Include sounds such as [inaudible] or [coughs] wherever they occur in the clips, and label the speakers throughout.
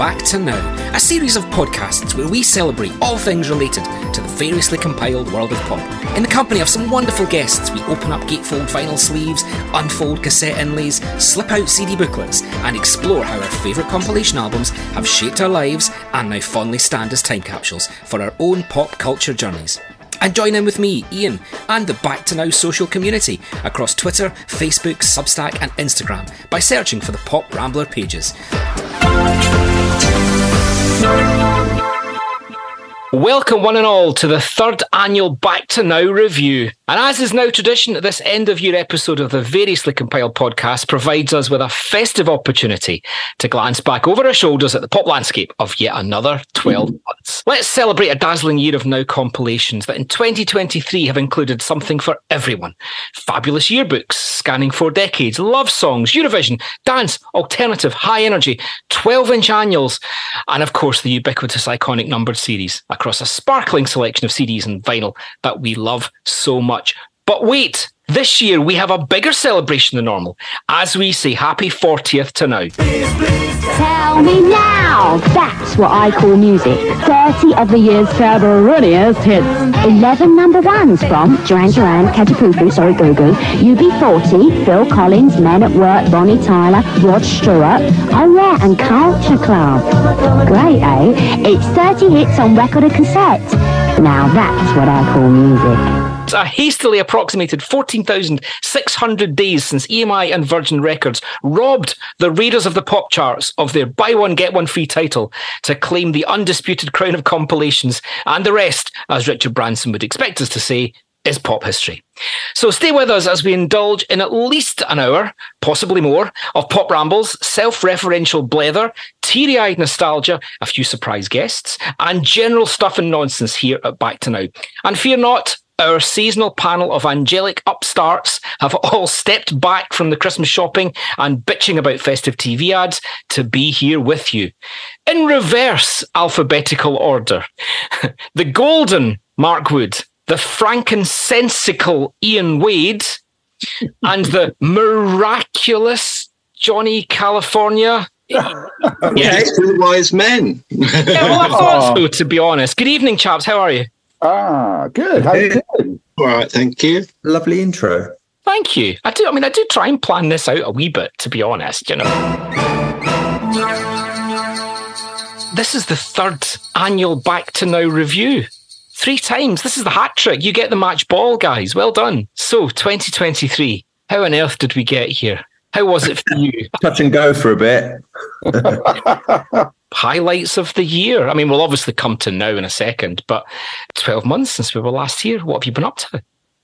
Speaker 1: Back to Now, a series of podcasts where we celebrate all things related to the variously compiled world of pop. In the company of some wonderful guests, we open up gatefold vinyl sleeves, unfold cassette inlays, slip out CD booklets, and explore how our favourite compilation albums have shaped our lives and now fondly stand as time capsules for our own pop culture journeys. And join in with me, Ian, and the Back to Now social community across Twitter, Facebook, Substack, and Instagram by searching for the Pop Rambler pages. Welcome, one and all, to the third annual Back to Now review. And as is now tradition, this end of year episode of the variously compiled podcast provides us with a festive opportunity to glance back over our shoulders at the pop landscape of yet another 12 mm-hmm. months. Let's celebrate a dazzling year of Now compilations that in 2023 have included something for everyone fabulous yearbooks, scanning four decades, love songs, Eurovision, dance, alternative, high energy, 12 inch annuals, and of course the ubiquitous iconic numbered series across a sparkling selection of CDs and vinyl that we love so much. But wait, this year we have a bigger celebration than normal as we say happy 40th to now.
Speaker 2: Tell me now. That's what I call music. 30 of the year's fabulous hits. 11 number ones from Duran Duran, Katy Poo sorry, Go Go, UB40, Phil Collins, Men at Work, Bonnie Tyler, Rod Stewart, oh yeah, and Culture Club. Great, eh? It's 30 hits on record and cassette. Now that's what I call music
Speaker 1: a hastily approximated 14,600 days since EMI and Virgin Records robbed the Raiders of the Pop Charts of their buy one, get one free title to claim the undisputed crown of compilations, and the rest, as Richard Branson would expect us to say, is pop history. So stay with us as we indulge in at least an hour, possibly more, of pop rambles, self referential blether, teary eyed nostalgia, a few surprise guests, and general stuff and nonsense here at Back to Now. And fear not, our seasonal panel of angelic upstarts have all stepped back from the Christmas shopping and bitching about festive TV ads to be here with you. In reverse alphabetical order, [laughs] the golden Mark Wood, the frankincensical Ian Wade, [laughs] and the miraculous Johnny Kalifornia.
Speaker 3: yeah, two wise men.
Speaker 1: yeah, well, I thought so, to be honest. Good evening, chaps. How are you?
Speaker 4: Ah, good. How you
Speaker 3: doing? All right, thank you.
Speaker 5: Lovely intro.
Speaker 1: Thank you. I do. I mean, I do try and plan this out a wee bit, to be honest. You know. This is the third annual Back to Now review. Three times. This is the hat trick. You get the match ball, guys. Well done. So, 2023. How on earth did we get here? How was it for you? [laughs]
Speaker 5: Touch and go for a bit. [laughs]
Speaker 1: highlights of the year? I mean, we'll obviously come to now in a second, but 12 months since we were last here. What have you been up to?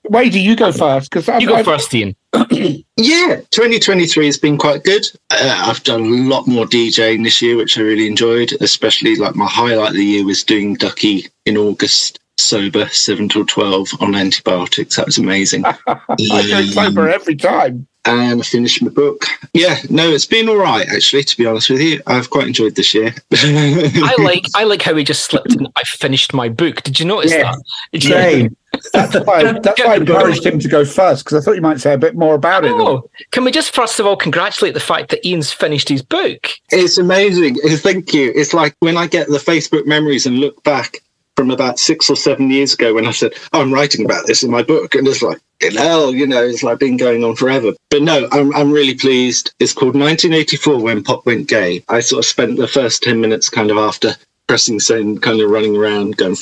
Speaker 4: Wait, do you go first? Because
Speaker 1: you go I've, first, Ian. [clears throat]
Speaker 3: yeah, 2023 has been quite good. Uh, I've done a lot more DJing this year, which I really enjoyed. Especially like my highlight of the year was doing Duckie in August, sober, seven till 12 on antibiotics. That was amazing. [laughs] I
Speaker 4: go sober every time
Speaker 3: and I finished my book. Yeah, no, it's been all right actually. To be honest with you, I've quite enjoyed this year.
Speaker 1: I [laughs] like I like how he just slipped in. I finished my book. Did you notice yeah. that? Did you
Speaker 4: Same. that's [laughs] why, that's why I encouraged him to go first because I thought you might say a bit more about oh,
Speaker 1: it. Can we just first of all congratulate the fact that Ian's finished his book?
Speaker 3: It's amazing. Thank you. It's like when I get the Facebook memories and look back from about six or seven years ago when I said, oh, I'm writing about this in my book. And it's like, hell, you know, it's like been going on forever. But no, I'm, I'm really pleased. It's called 1984 When Pop Went Gay. I sort of spent the first 10 minutes kind of after pressing send, kind of running around going,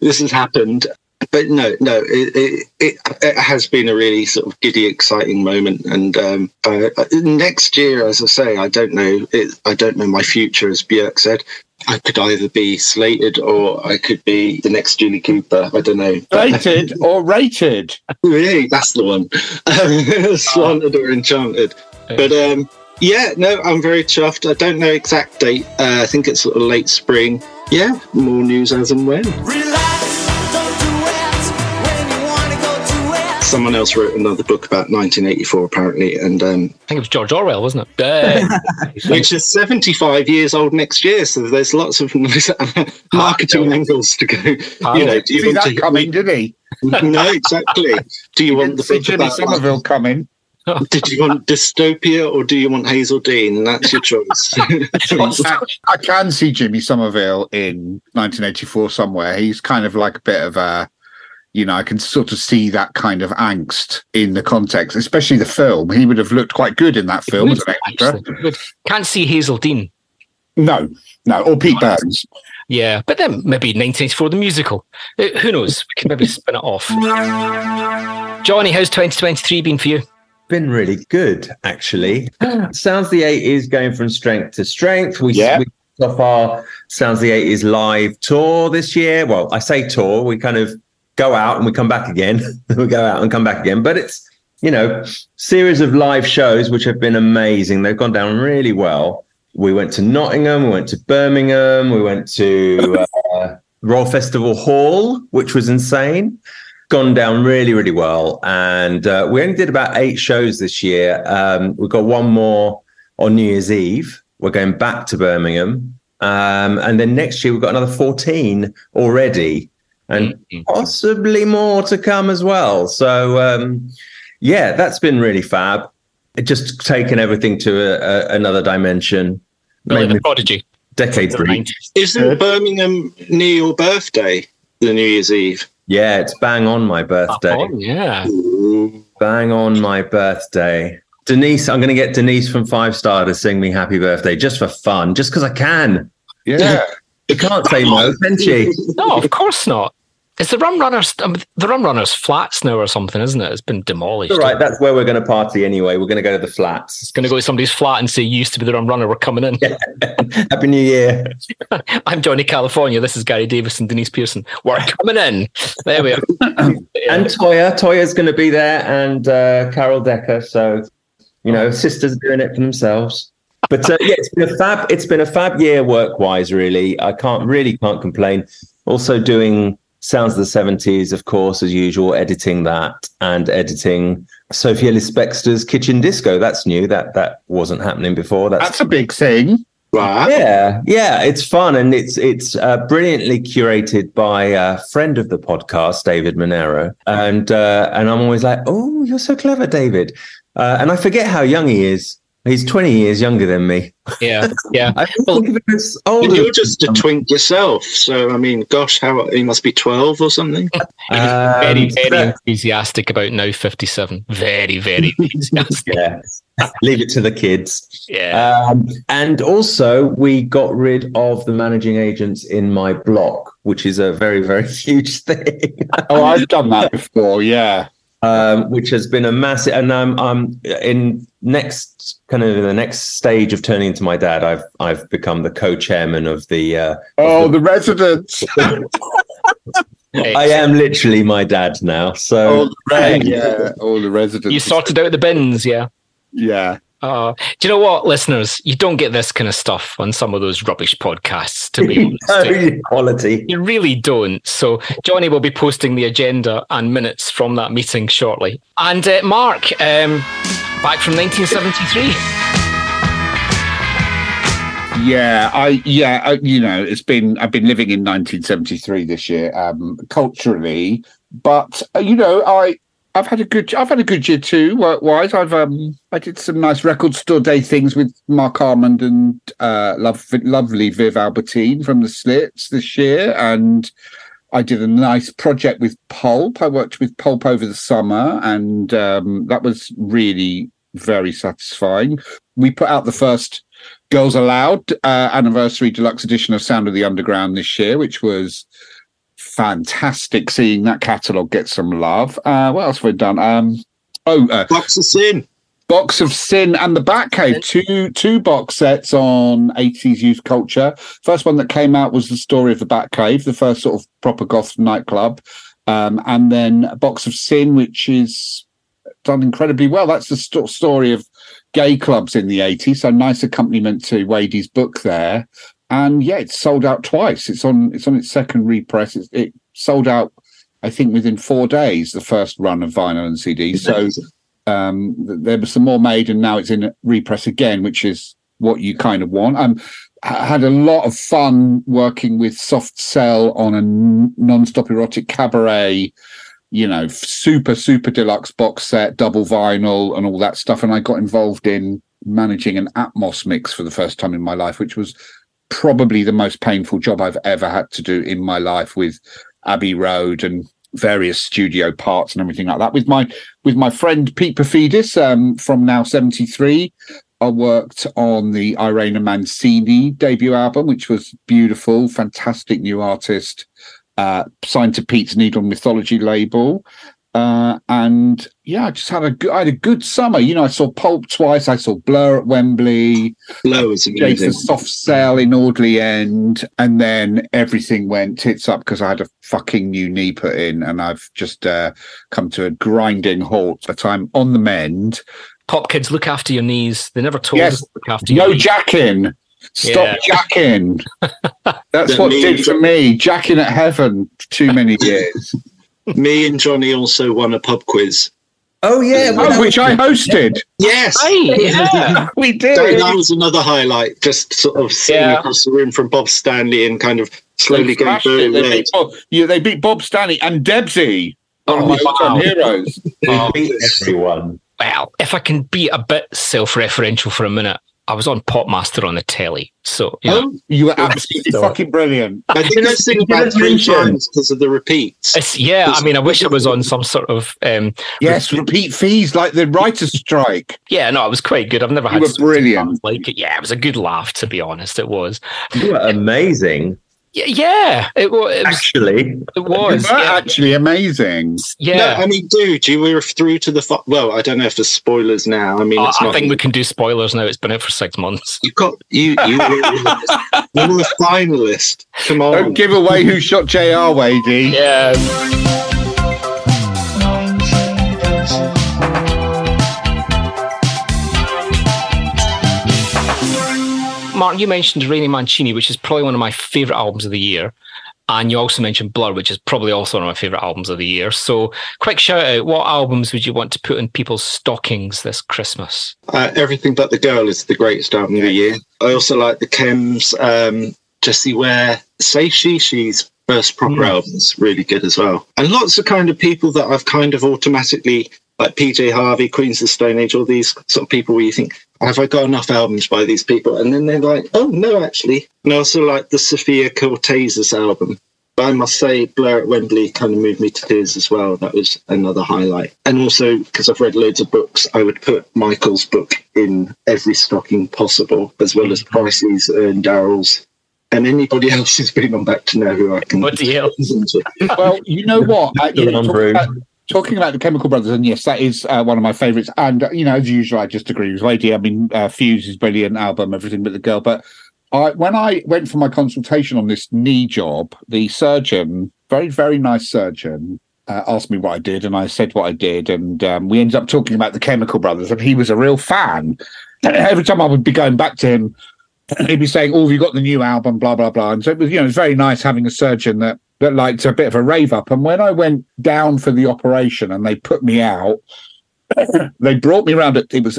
Speaker 3: this has happened. But no, no, it, it, it, it, has been a really sort of giddy, exciting moment. And um, uh, next year, as I say, I don't know. I don't know my future, as Björk said. I could either be slated or I could be the next Jilly Cooper. I don't know.
Speaker 4: Slated [laughs] or rated?
Speaker 3: Really, that's the one. [laughs] Slanted or enchanted. But um, yeah, no, I'm very chuffed. I don't know exact date. Uh, I think it's sort of late spring. Yeah, more news as and when. Relax. Someone else wrote another book about 1984, apparently, and um,
Speaker 1: I think it was George Orwell, wasn't it? Uh, [laughs]
Speaker 3: which is 75 years old next year. So there's lots of [laughs] marketing angles to go.
Speaker 4: You know, do you see want that to coming? Did he? [laughs]
Speaker 3: no, exactly. Do you want the
Speaker 4: book Jimmy about Somerville coming?
Speaker 3: Did you want dystopia or do you want Hazell Dean? That's your choice.
Speaker 4: I, I can see Jimmy Somerville in 1984 somewhere. He's kind of like a bit of a, you know, I can sort of see that kind of angst in the context, especially the film. He would have looked quite good in that film as an extra.
Speaker 1: Actually. Can't see Hazell Dean.
Speaker 4: No, no, or Pete Burns.
Speaker 1: Yeah, but then maybe 1984 the musical. Uh, Who knows? We can maybe spin it off. Johnny, how's 2023 been for you?
Speaker 5: Been really good, actually. Sounds the 80s going from strength to strength. We,
Speaker 4: Yeah.
Speaker 5: we kicked off our Sounds the 80s live tour this year. Well, I say tour, we kind of go out and we come back again. [laughs] we go out and come back again. But it's, you know, series of live shows which have been amazing. They've gone down really well. We went to Nottingham, we went to Birmingham, we went to [laughs] uh, Royal Festival Hall, which was insane. Gone down really, really well. And uh, we only did about eight shows this year. Um, we've got one more on New Year's Eve. We're going back to Birmingham. Um, and then next year, we've got another 14 already, and possibly more to come as well. So, um, yeah, that's been really fab. It just taken everything to a, a, another dimension.
Speaker 1: Billy
Speaker 5: Made
Speaker 1: the Prodigy.
Speaker 5: decade
Speaker 1: The
Speaker 5: three.
Speaker 3: Isn't Birmingham near your birthday, the New Year's Eve?
Speaker 5: Yeah, it's bang on my birthday.
Speaker 1: Oh, yeah.
Speaker 5: Bang on my birthday. Denise, I'm going to get Denise from Five Star to sing me happy birthday just for fun, just because I can.
Speaker 4: Yeah.
Speaker 5: You can't say no, can she?
Speaker 1: No, of course not. It's the Rum Runners, um, the Rum Runners flats now or something, isn't it? It's been demolished.
Speaker 5: All right, that's where we're going to party anyway. We're going to go to the flats.
Speaker 1: It's going to go to somebody's flat and say, you used to be the Rum Runner, we're coming in. [laughs]
Speaker 5: Happy New Year. [laughs]
Speaker 1: I'm Johnny Kalifornia. This is Gary Davies and Denise Pearson. We're coming in. There we are. [laughs]
Speaker 5: And Toyah. Toyah's going to be there and uh, Carol Decker. So, you know, sisters doing it for themselves. But uh, yeah, it's been a fab. It's been a fab year work wise. Really, I can't really can't complain. Also doing sounds of the seventies, of course, as usual, editing that and editing Sophie Ellis Kitchen Disco. That's new. That that wasn't happening before. That's
Speaker 4: That's a big thing.
Speaker 3: Right.
Speaker 5: yeah, yeah, it's fun and it's it's uh, brilliantly curated by a friend of the podcast, David Monero, and uh, and I'm always like, oh, you're so clever, David, uh, and I forget how young he is. He's 20 years younger than me.
Speaker 1: Yeah, yeah.
Speaker 5: I think of him as older.
Speaker 3: you're just a twink yourself. So, I mean, gosh, how he must be 12 or something.
Speaker 5: Um,
Speaker 1: very, very
Speaker 5: so-
Speaker 1: enthusiastic about now 57. Very, very [laughs] enthusiastic.
Speaker 5: yeah, leave it to the kids.
Speaker 1: Yeah.
Speaker 5: Um, and also, we got rid of the managing agents in my block, which is a very, very [laughs] huge thing.
Speaker 4: Oh, I've done that before. Yeah.
Speaker 5: um, which has been a massive. And I'm, I'm in next kind of in the next stage of turning into my dad. I've I've become the co-chairman of the. Uh,
Speaker 4: Oh, the residents. [laughs]
Speaker 5: I am literally my dad now.
Speaker 4: All
Speaker 5: So
Speaker 4: the [laughs] re- yeah. All the residents.
Speaker 1: You sorted out the bins, yeah.
Speaker 4: Yeah.
Speaker 1: Uh, do you know what, listeners? You don't get this kind of stuff on some of those rubbish podcasts, to be [laughs] honest.
Speaker 5: quality.
Speaker 1: You really don't. So Johnny will be posting the agenda and minutes from that meeting shortly. And uh, Mark, um, back from 1973.
Speaker 4: Yeah, I yeah, I, you know, it's been I've been living in 1973 this year, um, culturally, but uh, you know, I I've had a good I've had a good year too, work wise. I've um I did some nice record store day things with Marc Almond and uh, love, lovely Viv Albertine from the Slits this year, and I did a nice project with Pulp. I worked with Pulp over the summer, and um, that was really very satisfying. We put out the first Girls Aloud uh, anniversary deluxe edition of Sound of the Underground this year, which was fantastic seeing that catalogue get some love. Uh, what else have we done? Um, oh, uh,
Speaker 3: Box of Sin.
Speaker 4: Box of Sin and the Batcave, two two box sets on 80s youth culture. First one that came out was the story of the Batcave, the first sort of proper goth nightclub. Um, and then Box of Sin, which is done incredibly well. That's the sto- story of gay clubs in the 80s. So nice accompaniment to Wadey's book there. And yeah, it's sold out twice. It's on it's on its second repress. It, it sold out, I think, within four days, the first run of vinyl and CD. So um, there was some more made, and now it's in repress again, which is what you kind of want. Um, I had a lot of fun working with Soft Cell on a non-stop erotic cabaret you know, super, super deluxe box set, double vinyl, and all that stuff. And I got involved in managing an Atmos mix for the first time in my life, which was probably the most painful job I've ever had to do in my life with Abbey Road and various studio parts and everything like that. With my with my friend Pete Paphides um, from Now Seventy Three, I worked on the Irena Mancini debut album, which was beautiful, fantastic new artist, uh, signed to Pete's Needle Mythology label. Uh, and yeah, I just had a good, I had a good summer. You know, I saw Pulp twice. I saw Blur at Wembley.
Speaker 3: Blur was
Speaker 4: Jason. Soft Cell in Audley End, and then everything went tits up because I had a fucking new knee put in, and I've just uh, come to a grinding halt. But I'm on the mend.
Speaker 1: Pop kids, look after your knees. They never told
Speaker 4: Yes.
Speaker 1: us to look after your
Speaker 4: No
Speaker 1: knees.
Speaker 4: jacking. Stop jacking. [laughs] That's
Speaker 3: That
Speaker 4: what did for me. Jacking at heaven too many years. [laughs]
Speaker 3: Me and Johnny also won a pub quiz.
Speaker 5: Oh yeah, well,
Speaker 4: Oh,
Speaker 5: that
Speaker 4: which I hosted.
Speaker 3: Yes.
Speaker 1: Hey, yeah. [laughs]
Speaker 4: We
Speaker 3: So
Speaker 4: did.
Speaker 3: that was another highlight, just sort of sitting
Speaker 1: Yeah.
Speaker 3: across the room from Bob Stanley and kind of slowly
Speaker 4: They
Speaker 3: going through
Speaker 4: it. They beat Bob, yeah, they beat Bob Stanley and Debsey. Oh, One
Speaker 1: Oh,
Speaker 4: my all-time
Speaker 1: wow.
Speaker 4: heroes.
Speaker 5: they beat everyone.
Speaker 1: Well, if I can be a bit self-referential for a minute, I was on Popmaster on the telly, so you know,
Speaker 3: Oh,
Speaker 4: You were absolutely [laughs]
Speaker 1: So-
Speaker 4: fucking brilliant.
Speaker 3: I think I sing about three times because of the repeats.
Speaker 1: it's yeah. I mean, I wish I was on some sort of um,
Speaker 4: Yes, repeat fees like the writers' strike.
Speaker 1: yeah. No, it was quite good. I've never
Speaker 4: You
Speaker 1: had
Speaker 4: were brilliant.
Speaker 1: like it. Yeah, it was a good laugh. To be honest, it was.
Speaker 5: You were amazing,
Speaker 1: Yeah, yeah. It was. It was.
Speaker 5: actually.
Speaker 1: It was. Yeah.
Speaker 4: actually amazing.
Speaker 1: yeah.
Speaker 3: No, I mean, dude, you were through to the fi- well. I don't know if there's spoilers now. I mean,
Speaker 1: I,
Speaker 3: it's
Speaker 1: I
Speaker 3: not.
Speaker 1: think we can do spoilers now. It's been out for six months.
Speaker 3: you got you. You were, you were a finalist. Come on.
Speaker 4: Don't give away who shot JR, Wadey.
Speaker 1: Yeah. You mentioned Rainy Mancini, which is probably one of my favorite albums of the year. And you also mentioned Blur, which is probably also one of my favorite albums of the year. So, quick shout out what albums would you want to put in people's stockings this Christmas?
Speaker 3: Uh, Everything but the girl is the greatest album of the year. I also like the Chems, um, Jessie Ware, Say She She's first proper
Speaker 1: Mm.
Speaker 3: album's really good as well. And lots of kind of people that I've kind of automatically like PJ Harvey, Queens of the Stone Age, all these sort of people where you think, have I got enough albums by these people? And then they're like, oh no, actually. And I also like the Sofia Kourtesis's album. But I must say, Blur at Wembley kind of moved me to tears as well. That was another highlight. And also, because I've read loads of books, I would put Michael's book in every stocking possible, as well as Pricey's and Daryl's. And anybody [laughs] else who's been on Back to Now who I can.
Speaker 1: What the hell?
Speaker 3: listen to.
Speaker 4: Well, you know what? Uh, you know,
Speaker 5: Come
Speaker 4: talking, about, talking about the Chemical Brothers, and yes, that is uh, one of my favourites. And you know, as usual, I just agree with Wadey. I mean, uh, Fuse is brilliant album, everything but the girl. But I, when I went for my consultation on this knee job, the surgeon, very very nice surgeon, uh, asked me what I did, and I said what I did, and um, we ended up talking about the Chemical Brothers, and he was a real fan. [clears throat] Every time I would be going back to him, he'd be saying, "Oh, have you got the new album?" Blah blah blah. And so it was, you know, it was very nice having a surgeon that that liked a bit of a rave up. And when I went down for the operation and they put me out, [coughs] they brought me round at it was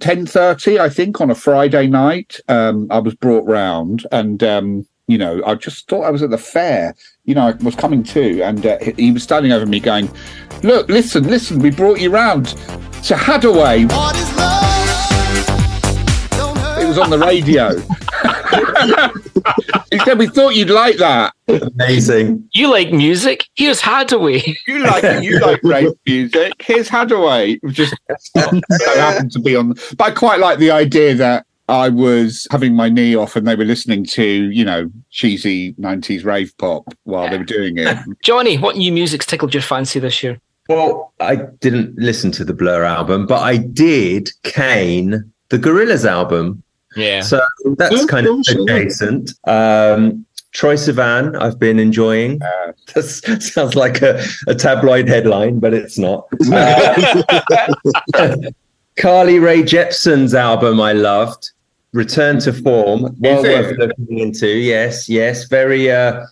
Speaker 4: ten thirty, I think, on a Friday night. Um, I was brought round, and um, you know, I just thought I was at the fair. You know, I was coming to, and uh, he- was standing over me, going, "Look, listen, listen, we brought you round to Haddaway." It was on the radio. [laughs] he said, "We thought you'd like that."
Speaker 5: Amazing.
Speaker 1: You like music? Here's Haddaway.
Speaker 4: You like you like rave music. Here's Haddaway. Was just so happened to be on. But I quite like the idea that I was having my knee off and they were listening to you know cheesy '90s rave pop while they were doing it. [laughs]
Speaker 1: Johnny, what new music's tickled your fancy this year?
Speaker 5: Well, I didn't listen to the Blur album, but I did Kane, the Gorillaz album.
Speaker 1: Yeah.
Speaker 5: So that's
Speaker 3: Oh,
Speaker 5: kind of
Speaker 3: sure.
Speaker 5: adjacent. Um, Troye Sivan, I've been enjoying.
Speaker 4: Uh, [laughs]
Speaker 5: That sounds like a, a tabloid headline, but it's not. Uh, [laughs] [laughs] Carly Rae Jepsen's album I loved, Return to Form. Well
Speaker 4: it?
Speaker 5: worth looking into. Yes, yes. Very, uh,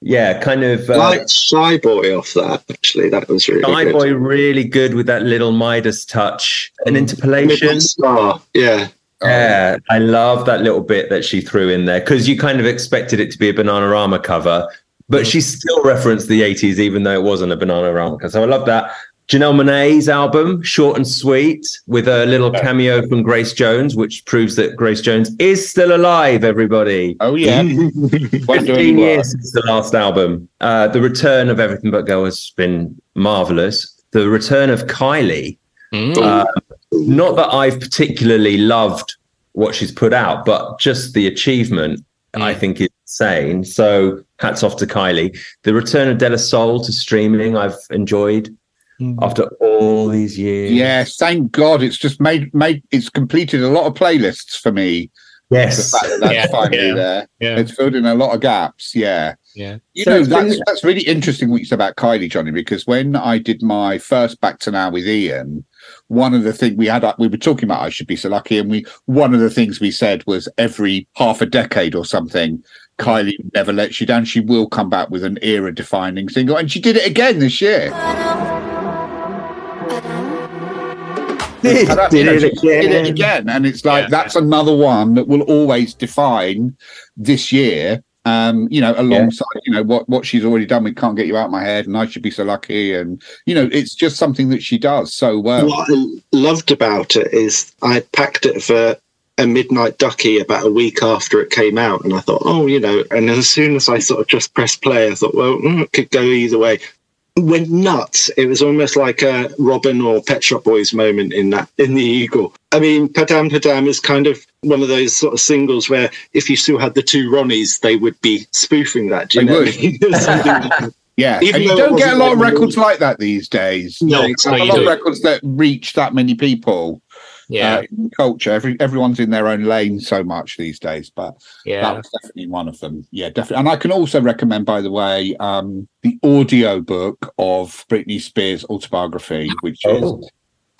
Speaker 5: yeah, kind of. Uh,
Speaker 3: like Shy Boy off that, actually. That was really
Speaker 5: Shy
Speaker 3: good.
Speaker 5: Boy really good with that little Midas touch, an interpolation.
Speaker 3: Star, yeah.
Speaker 5: Yeah, I love that little bit that she threw in there because you kind of expected it to be a Banana Bananarama cover, but she still referenced the 80s, even though it wasn't a banana Bananarama. So I love that. Janelle Monae's album, short and sweet, with a little cameo from Grace Jones, which proves that Grace Jones is still alive, everybody.
Speaker 4: Oh yeah,
Speaker 5: 15 years since the last album. Uh, the return of Everything But Girl has been marvelous. The return of Kylie,
Speaker 1: Mm.
Speaker 5: uh, not that I've particularly loved what she's put out, but just the achievement I think is insane. So hats off to Kylie. The return of De La Soul to streaming, I've enjoyed mm. after all these years.
Speaker 4: Yeah, thank God it's just made made it's completed a lot of playlists for me. The
Speaker 5: Yes.
Speaker 4: fact that that's
Speaker 1: Yeah,
Speaker 4: finally
Speaker 1: yeah,
Speaker 4: there.
Speaker 1: yeah.
Speaker 4: It's filled in a lot of gaps. Yeah.
Speaker 1: Yeah.
Speaker 4: You
Speaker 5: So
Speaker 4: know,
Speaker 5: it's been-
Speaker 4: that's, that's really interesting what you said about Kylie, Johnny, because when I did my first Back to Now with Ian, one of the things we had, we were talking about I Should Be So Lucky, and we one of the things we said was every half a decade or something, Kylie never lets you down. She will come back with an era defining single, and she did it again this year.
Speaker 5: Did, did it
Speaker 4: She did it
Speaker 5: again.
Speaker 4: again. And it's like,
Speaker 1: Yeah.
Speaker 4: that's another one that will always define this year. Um, you know, alongside, you know, what what she's already done with Can't Get You Out of My Head and I Should Be So Lucky. And, you know, it's just something that she does so well.
Speaker 3: What I loved about it is I packed it for a midnight Duckie about a week after it came out, and I thought, oh, you know. And as soon as I sort of just pressed play, I thought, well, mm, it could go either way. Went nuts. It was almost like a Robyn or Pet Shop Boys moment in that in the Eagle. I mean, Padam Padam is kind of one of those sort of singles where if you still had the two Ronnies, they would be spoofing that. Do you
Speaker 4: They
Speaker 3: know?
Speaker 4: would.
Speaker 3: what I mean? [laughs] It was something like [laughs] that.
Speaker 4: Yeah.
Speaker 3: Even
Speaker 4: and you don't get a lot of
Speaker 3: like the
Speaker 4: records like that these days.
Speaker 3: No,
Speaker 1: No,
Speaker 3: exactly.
Speaker 4: a lot of records that reach that many people
Speaker 1: Yeah.
Speaker 4: uh, culture. Every everyone's in their own lane so much these days, but
Speaker 1: yeah, that
Speaker 4: was definitely one of them. Yeah, definitely. And I can also recommend, by the way, um, the audio book of Britney Spears' autobiography, which
Speaker 5: Oh.
Speaker 4: is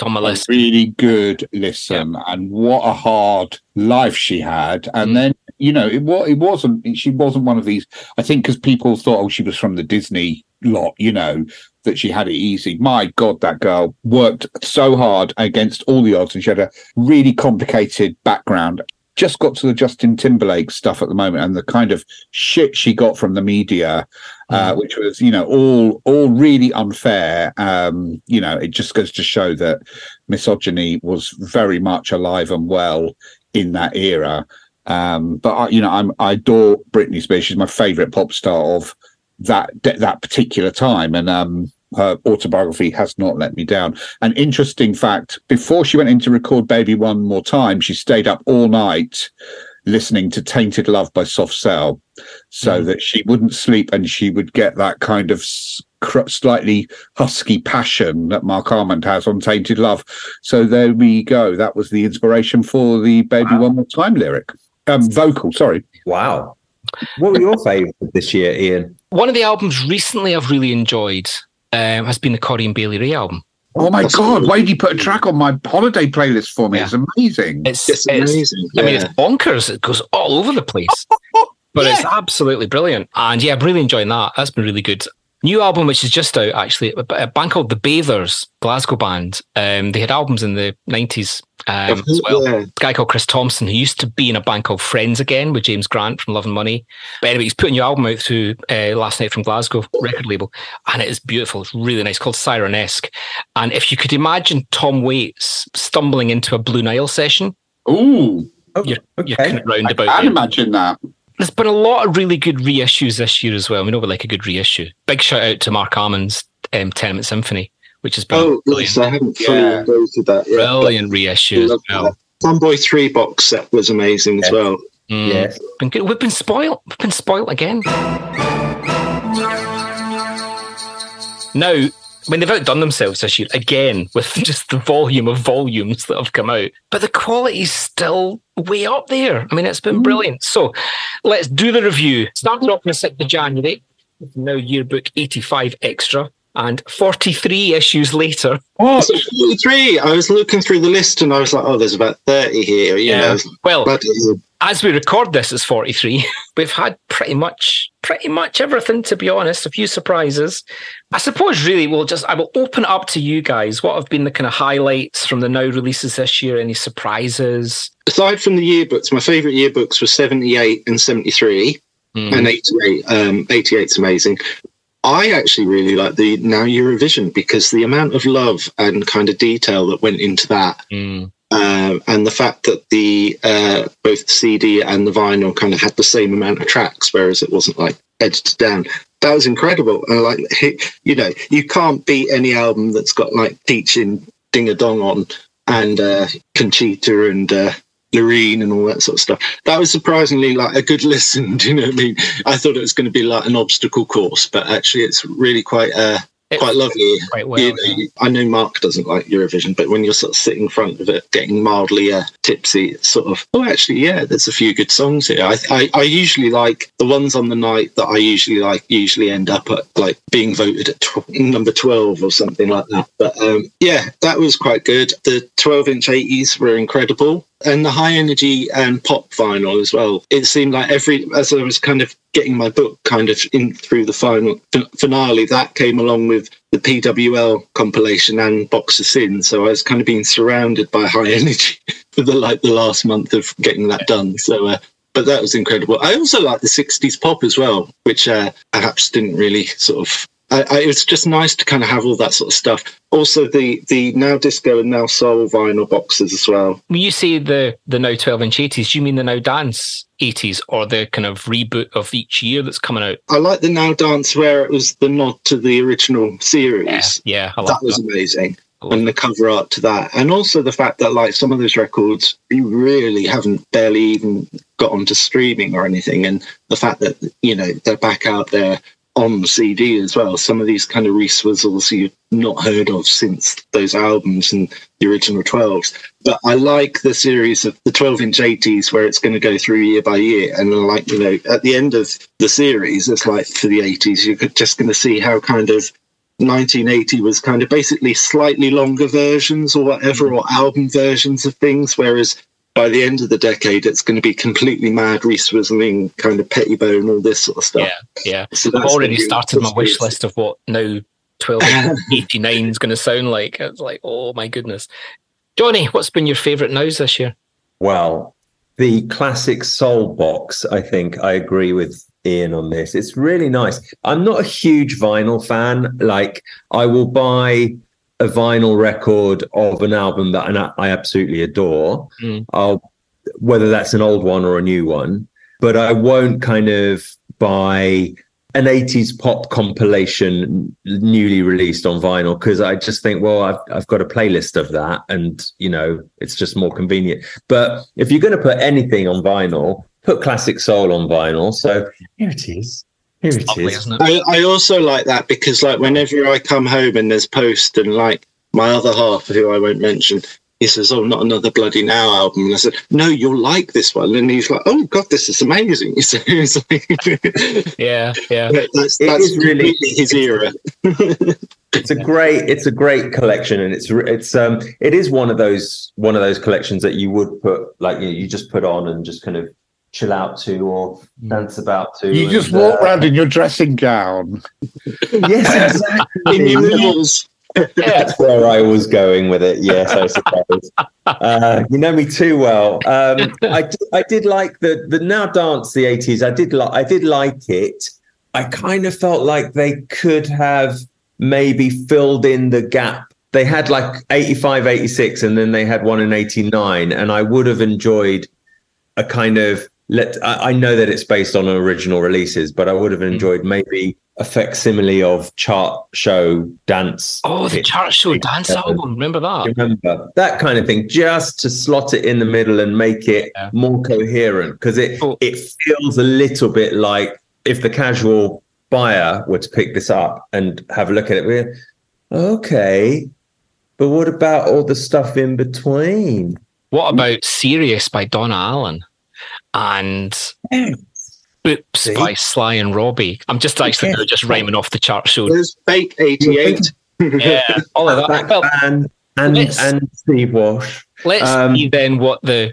Speaker 4: a really good listen. And what a hard life she had. And
Speaker 1: Mm.
Speaker 4: then you know it was it wasn't she wasn't one of these. I think because people thought oh she was from the Disney lot, you know. That she had it easy. My God, that girl worked so hard against all the odds, and she had a really complicated background just got to the Justin Timberlake stuff at the moment and the kind of shit she got from the media, uh, which was, you know, all all really unfair. Um, you know, it just goes to show that misogyny was very much alive and well in that era. Um, but I, you know, I'm I adore Britney Spears. She's my favorite pop star of that that particular time, and um, her autobiography has not let me down. An interesting fact: before she went in to record "Baby One More Time," she stayed up all night listening to "Tainted Love" by Soft Cell, so that she wouldn't sleep and she would get that kind of cr- slightly husky passion that Marc Almond has on "Tainted Love." So there we go. That was the inspiration for the "Baby One More Time" lyric, um, vocal. Sorry.
Speaker 5: Wow. What were your favourites this year, Ian?
Speaker 1: One of the albums recently I've really enjoyed um, has been the Corinne Bailey Rae album.
Speaker 4: Oh my
Speaker 3: That's
Speaker 4: god!
Speaker 3: really
Speaker 4: Why did you put a track on my holiday playlist for me?
Speaker 1: Yeah.
Speaker 4: It's amazing.
Speaker 1: It's,
Speaker 3: It's amazing.
Speaker 1: I mean, it's bonkers. It goes all over the place, [laughs] but it's absolutely brilliant. And yeah, I'm really enjoying that. That's been really good. New album, which is just out actually, a a band called The Bathers, Glasgow band. Um, they had albums in the 90s um, as well.
Speaker 3: yeah.
Speaker 1: A guy called Chris Thomson, who used to be in a band called Friends Again with James Grant from Love and Money. But anyway, he's putting a new album out through uh, Last Night from Glasgow record label, and it is beautiful. It's really nice, called Sirenesque. And if you could imagine Tom Waits stumbling into a Blue Nile session,
Speaker 4: Ooh,
Speaker 5: Oh,
Speaker 1: you're, you're
Speaker 5: okay.
Speaker 1: kind of roundabout.
Speaker 4: I'd
Speaker 1: there.
Speaker 4: imagine that.
Speaker 1: There's been a lot of really good reissues this year as well. We know we like a good reissue. Big shout out to Marc Almond's um, Tenement Symphony, which has been
Speaker 3: Oh,
Speaker 1: brilliant,
Speaker 3: yes, I haven't fully
Speaker 4: Yeah.
Speaker 3: enjoyed that yet.
Speaker 1: brilliant reissue as
Speaker 3: Love
Speaker 1: well.
Speaker 3: that. Fun Boy Three box set was amazing as well.
Speaker 1: Mm.
Speaker 5: Yes.
Speaker 1: Been good. We've been spoiled. We've been spoiled again. Now, I mean, they've outdone themselves this year again with [laughs] just the volume of volumes that have come out, but the quality's still way up there. I mean, it's been mm. brilliant. So let's do the review. Started off on the 6th of January, now yearbook 85 extra, and 43 issues later.
Speaker 3: So 43, I was looking through the list and I was like, oh, there's about 30 here. You know,
Speaker 1: Well, as we record this, it's 43. [laughs] We've had pretty much, pretty much everything, to be honest. A few surprises. I suppose, really, we'll just, I will open up to you guys. What have been the kind of highlights from the now releases this year? Any surprises?
Speaker 3: aside from the yearbooks, my favourite yearbooks were 78 and 73.
Speaker 1: Mm.
Speaker 3: and 88 um 88's amazing i actually really like the now eurovision because the amount of love and kind of detail that went into that
Speaker 1: Mm.
Speaker 3: Um, and the fact that the uh, both the CD and the vinyl kind of had the same amount of tracks, whereas it wasn't like edited down. That was incredible, and like you know, you can't beat any album that's got like Teach-In Ding a Dong on and uh, Conchita and uh, Loreen and all that sort of stuff. That was surprisingly like a good [laughs] listen. Do you know what I mean? I thought it was going to be like an obstacle course, but actually, it's really quite uh,
Speaker 1: It's
Speaker 3: quite lovely.
Speaker 1: quite well.
Speaker 3: You know, I know Mark doesn't like Eurovision, but when you're sort of sitting in front of it, getting mildly uh, tipsy, it's sort of, oh, actually, yeah, there's a few good songs here. I, I, I usually like the ones on the night that I usually like, usually end up at like being voted at tw- number 12 or something like that. But um, yeah, that was quite good. The 12 inch 80s were incredible. And the high energy and pop vinyl as well. It seemed like every, as I was kind of getting my book kind of in through the final finale, that came along with the PWL compilation and Box of Sin. So I was kind of being surrounded by high [laughs] energy for the like the last month of getting that done. So, uh, but that was incredible. I also like the '60s pop as well, which uh, perhaps didn't really sort of. I, I, it was just nice to kind of have all that sort of stuff. Also, the the now disco and now soul vinyl boxes as well.
Speaker 1: When you say the the now twelve inch eighties, do you mean the now dance eighties or the kind of reboot of each year that's coming out?
Speaker 3: I like the now dance where it was the nod to the original series.
Speaker 1: Yeah, I like
Speaker 3: that was
Speaker 1: that.
Speaker 3: amazing. And the cover art to that, and also the fact that like some of those records you really haven't barely even got onto streaming or anything, and the fact that you know they're back out there on CD as well. Some of these kind of Reese Wizzles you've not heard of since those albums and the original 12s. But I like the series of the 12 inch 80s where it's going to go through year by year. And like, you know, at the end of the series, it's like for the 80s, you're just going to see how kind of 1980 was kind of basically slightly longer versions or whatever, mm. or album versions of things. Whereas by the end of the decade, it's going to be completely mad, Reese Whistling, kind of Pettibone, all this sort of stuff.
Speaker 1: Yeah, yeah.
Speaker 3: So
Speaker 1: I've already started my wish list of what now twelve [laughs] eighty nine is going to sound like. It's like, oh my goodness, Johnny, what's been your favourite nows this year?
Speaker 5: Well, the classic soul box, I think I agree with Ian on this. It's really nice. I'm not a huge vinyl fan. Like, I will buy a vinyl record of an album that I I absolutely adore.
Speaker 1: Mm.
Speaker 5: I'll, whether that's an old one or a new one, but I won't kind of buy an 80s pop compilation newly released on vinyl because I just think, well, I've, I've got a playlist of that and, you know, it's just more convenient. But if you're going to put anything on vinyl, put classic soul on vinyl. So here it is. Here it
Speaker 1: Lovely,
Speaker 5: is.
Speaker 1: it?
Speaker 3: I, I also like that because like whenever I come home and there's post and like my other half who I won't mention he says oh not another bloody now album and I said no you'll like this one and he's like oh god this is amazing [laughs] so like [laughs]
Speaker 1: Yeah, yeah.
Speaker 3: that's, that's
Speaker 5: is really-
Speaker 3: completely his era [laughs]
Speaker 5: it's a great it's a great collection and it's it's um it is one of those one of those collections that you would put like you, you just put on and just kind of chill out to or dance about to
Speaker 4: You
Speaker 5: and,
Speaker 4: just walk
Speaker 5: uh,
Speaker 4: around in your dressing gown. [laughs]
Speaker 5: yes exactly
Speaker 3: in your mills
Speaker 1: Yeah,
Speaker 5: That's where I was going with it. Yes, I suppose. uh, you know me too well. Um, I, did, I did like the the now dance the eighties. I did like I did like it. I kind of felt like they could have maybe filled in the gap. They had like 85, 86, and then they had one in 89. And I would have enjoyed a kind of let I, I know that it's based on original releases, but I would have mm. enjoyed maybe a facsimile of chart show dance.
Speaker 1: Oh, the chart show dance album. Remember that?
Speaker 5: Remember that kind of thing, just to slot it in the middle and make it
Speaker 1: Yeah.
Speaker 5: more coherent, because it
Speaker 1: Cool.
Speaker 5: it feels a little bit like if the casual buyer were to pick this up and have a look at it, we're okay, but what about all the stuff in between?
Speaker 1: What about Serious by Donna Allen and Oops
Speaker 5: See?
Speaker 1: by Sly and Robbie? I'm just actually
Speaker 5: Yeah.
Speaker 1: just rhyming off the chart show.
Speaker 3: there's fake 88 [laughs]
Speaker 1: Yeah, all of that.
Speaker 5: Back
Speaker 1: Well,
Speaker 5: band and and Steve Walsh.
Speaker 1: let's
Speaker 5: Um,
Speaker 1: see then what the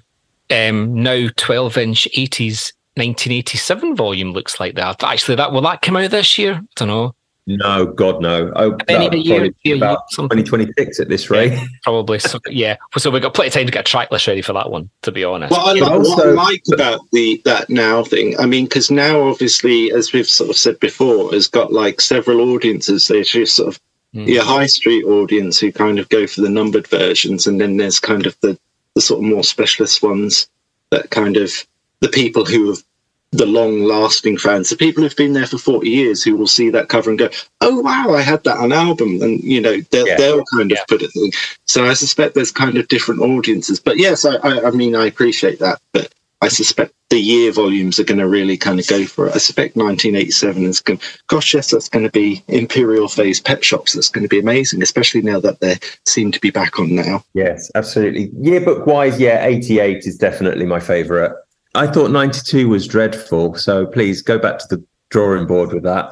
Speaker 1: um, now 12 inch 80s 1987 volume looks like. That actually, that will that come out this year? I don't know.
Speaker 5: No, God, no. Oh,
Speaker 1: Any
Speaker 5: that'll
Speaker 1: year,
Speaker 5: be
Speaker 1: year,
Speaker 5: about
Speaker 1: something.
Speaker 5: 2026 at this rate.
Speaker 1: Probably. So, yeah. So we've got plenty of time to get a track list ready for that one, to be honest.
Speaker 3: What I,
Speaker 5: But
Speaker 3: like, what I
Speaker 5: also-
Speaker 3: like about the that now thing, I mean, because now obviously, as we've sort of said before, has got like several audiences. There's just sort of
Speaker 1: Mm.
Speaker 3: your high street audience who kind of go for the numbered versions, and then there's kind of the the sort of more specialist ones that kind of the people who have the long lasting fans, the people who've been there for 40 years who will see that cover and go, Oh wow, I had that on album and you know, they'll,
Speaker 5: Yeah.
Speaker 3: they'll kind of
Speaker 1: Yeah.
Speaker 3: put it in. So I suspect there's kind of different audiences. But yes, I, I, I mean I appreciate that. But I suspect the year volumes are going to really kind of go for it. I suspect 1987 is going. Gosh, yes, that's going to be Imperial Phase Pet Shops. That's going to be amazing, especially now that they seem to be back on now.
Speaker 5: Yes, absolutely. Yearbook wise, yeah, 88 is definitely my favourite. I thought 92 was dreadful. So please go back to the drawing board with that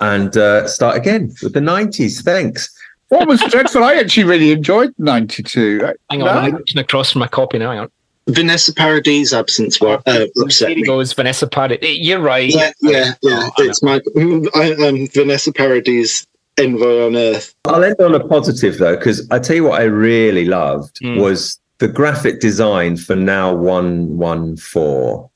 Speaker 5: and uh, start again with the 90s. Thanks.
Speaker 4: What was dreadful? I actually really enjoyed '92.
Speaker 1: Hang on, I'm reaching across from my copy now. Hang on.
Speaker 3: Vanessa Paradis' absence wa- uh, upset
Speaker 1: Here
Speaker 3: me.
Speaker 1: goes Vanessa Paradis. You're right.
Speaker 3: Yeah, yeah, yeah. It's my I, um, Vanessa Paradis' Envoy on Earth.
Speaker 5: I'll end on a positive though, because I tell you what I really loved
Speaker 1: Mm.
Speaker 5: was the graphic design for Now 114.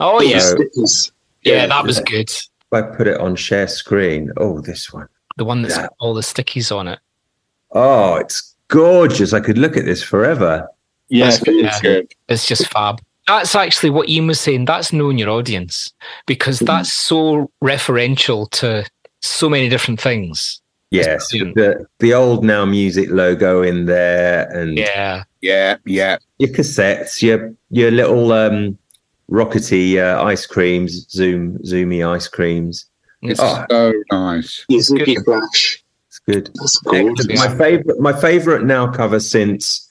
Speaker 1: Oh, yeah.
Speaker 5: So-
Speaker 3: Stickers.
Speaker 1: Yeah, that was good.
Speaker 5: If I put it on share screen, oh, this one.
Speaker 1: The one that's
Speaker 5: Yeah.
Speaker 1: got all the stickies on it.
Speaker 5: Oh, it's gorgeous. I could look at this forever.
Speaker 4: Yes,
Speaker 3: That's good.
Speaker 4: it's good.
Speaker 1: It's just fab. That's actually what Ian was saying. That's knowing your audience because
Speaker 3: Mhm.
Speaker 1: that's so referential to so many different things.
Speaker 5: Yes, the the old now music logo in there, and
Speaker 1: Yeah.
Speaker 4: Yeah, yeah.
Speaker 5: your cassettes, your your little um, rockety uh, ice creams, zoom zoomy ice creams.
Speaker 1: It's-
Speaker 5: Oh.
Speaker 4: So nice.
Speaker 3: Yuzuki
Speaker 1: good.
Speaker 3: Flash.
Speaker 5: It's good.
Speaker 3: That's gorgeous.
Speaker 5: My favorite, my favorite now cover since